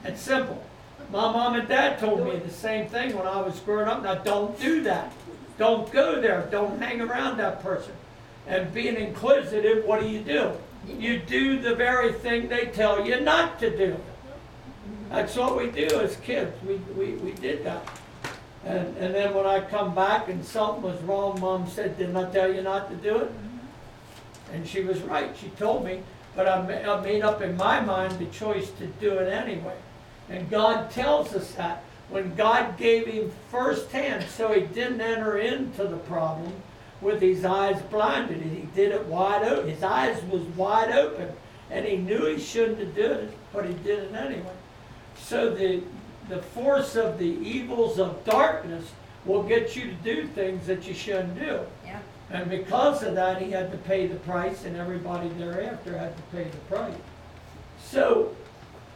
it's simple. My mom and dad told me the same thing when I was growing up. Now, don't do that. Don't go there. Don't hang around that person. And being inquisitive, what do you do? You do the very thing they tell you not to do. That's what we do as kids. We, we, we did that. And, and then when I come back and something was wrong, mom said, Didn't I tell you not to do it? And she was right. She told me, but I, I made up in my mind the choice to do it anyway. And God tells us that when God gave him firsthand, so he didn't enter into the problem with his eyes blinded. And he did it wide open. His eyes was wide open, and he knew he shouldn't have done it, but he did it anyway. So the the force of the evils of darkness will get you to do things that you shouldn't do. Yeah. And because of that, he had to pay the price, and everybody thereafter had to pay the price. So,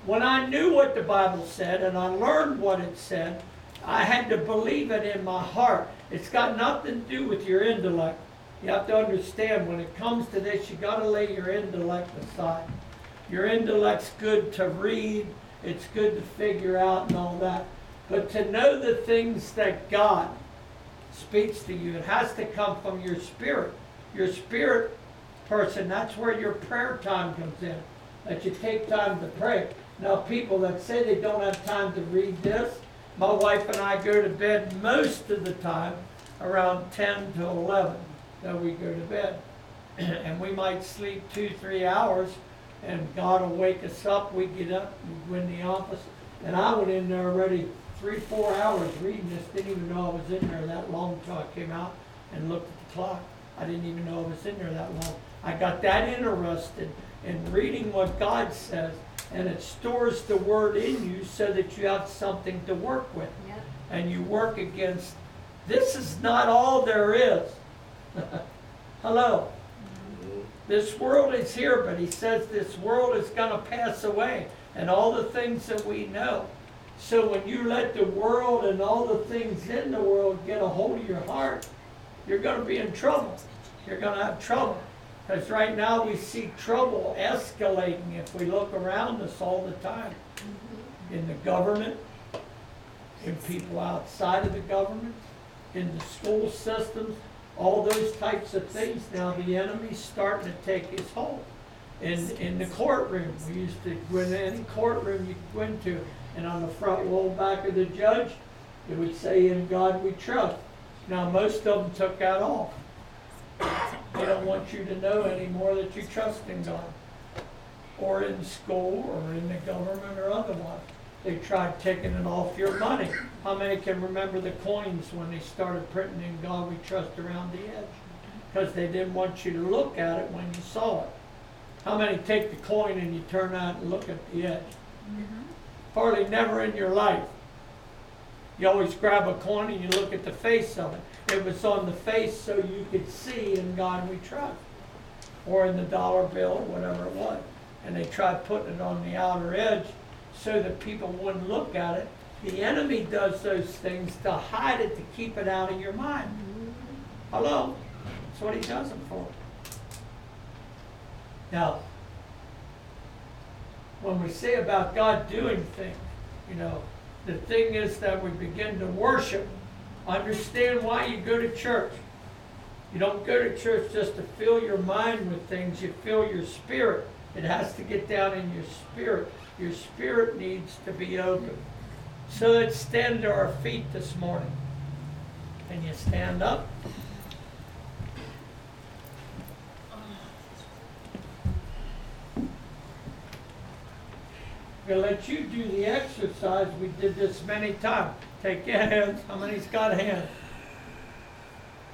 when I knew what the Bible said and I learned what it said, I had to believe it in my heart. It's got nothing to do with your intellect. You have to understand when it comes to this, you got to lay your intellect aside. Your intellect's good to read, it's good to figure out and all that. But to know the things that God speaks to you. It has to come from your spirit. Your spirit person, that's where your prayer time comes in. That you take time to pray. Now, people that say they don't have time to read this, my wife and I go to bed most of the time around 10 to 11. Then we go to bed. and we might sleep two, three hours, and God will wake us up. We get up, we go in the office, and I went in there already three, four hours reading this. Didn't even know I was in there that long until I came out and looked at the clock. I didn't even know I was in there that long. I got that interested in reading what God says, and it stores the word in you so that you have something to work with. Yeah. And you work against, this is not all there is. Hello. Mm-hmm. This world is here, but he says this world is going to pass away, and all the things that we know. So when you let the world and all the things in the world get a hold of your heart, you're going to be in trouble. You're going to have trouble. Because right now we see trouble escalating if we look around us all the time. Mm-hmm. In the government, in people outside of the government, in the school systems, all those types of things. Now the enemy's starting to take his hold. In, in the courtroom, we used to go in any courtroom you could go into, and on the front wall back of the judge, it would say, In God we trust. Now, most of them took that off. They don't want you to know anymore that you trust in God, or in school, or in the government, or otherwise. They tried taking it off your money. How many can remember the coins when they started printing in God we trust around the edge? Because they didn't want you to look at it when you saw it. How many take the coin and you turn out and look at the edge? Mm-hmm. Hardly never in your life. You always grab a coin and you look at the face of it. It was on the face so you could see in God we trust. Or in the dollar bill whatever it was. And they tried putting it on the outer edge so that people wouldn't look at it. The enemy does those things to hide it, to keep it out of your mind. Hello? That's what he does it for. Now, when we say about God doing things, you know, the thing is that we begin to worship. Understand why you go to church. You don't go to church just to fill your mind with things, you fill your spirit. It has to get down in your spirit. Your spirit needs to be open. So let's stand to our feet this morning. Can you stand up? We'll let you do the exercise. We did this many times. Take your hands. How many's got hands?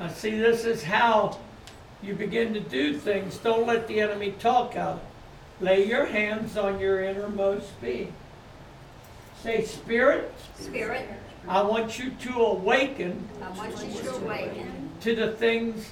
Now, see, this is how you begin to do things. Don't let the enemy talk out. Lay your hands on your innermost being. Say, Spirit, Spirit, I want you to awaken I want you to awaken to the things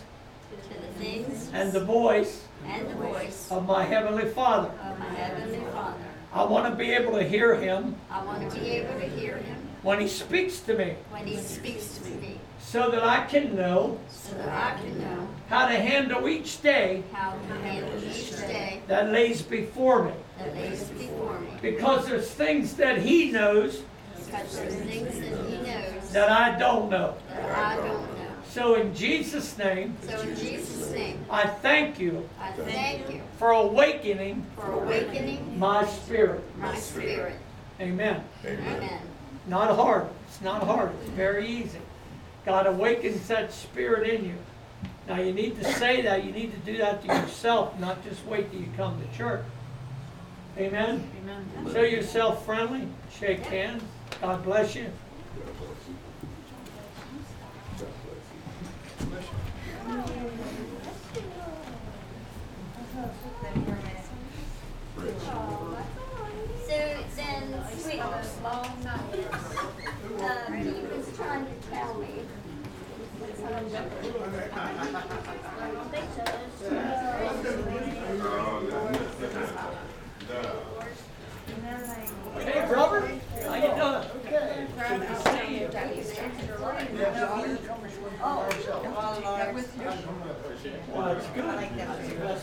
to the things and the voice and the voice of my Heavenly Father. of my Heavenly Father. I want to be able to hear Him I want to be able to hear Him when He speaks to me when He speaks to me, so that I can know so that I can know how to handle each day how to handle each day that lays before me. that lays before me. Because there's things that He knows Because there's things that He knows that I don't know. that I don't know. So in Jesus' name, So in Jesus' name, I thank you I thank you for awakening for awakening my spirit. my spirit. Amen. Amen. Not hard. It's not hard. It's very easy. God awakens that spirit in you. Now you need to say that. You need to do that to yourself, not just wait till you come to church. Amen. Amen. Show yourself friendly. Shake hands. God bless you. So then, sweet, uh, he was trying to tell me. Hey, Robert. How you doing? Okay. Oh, Well, it's good.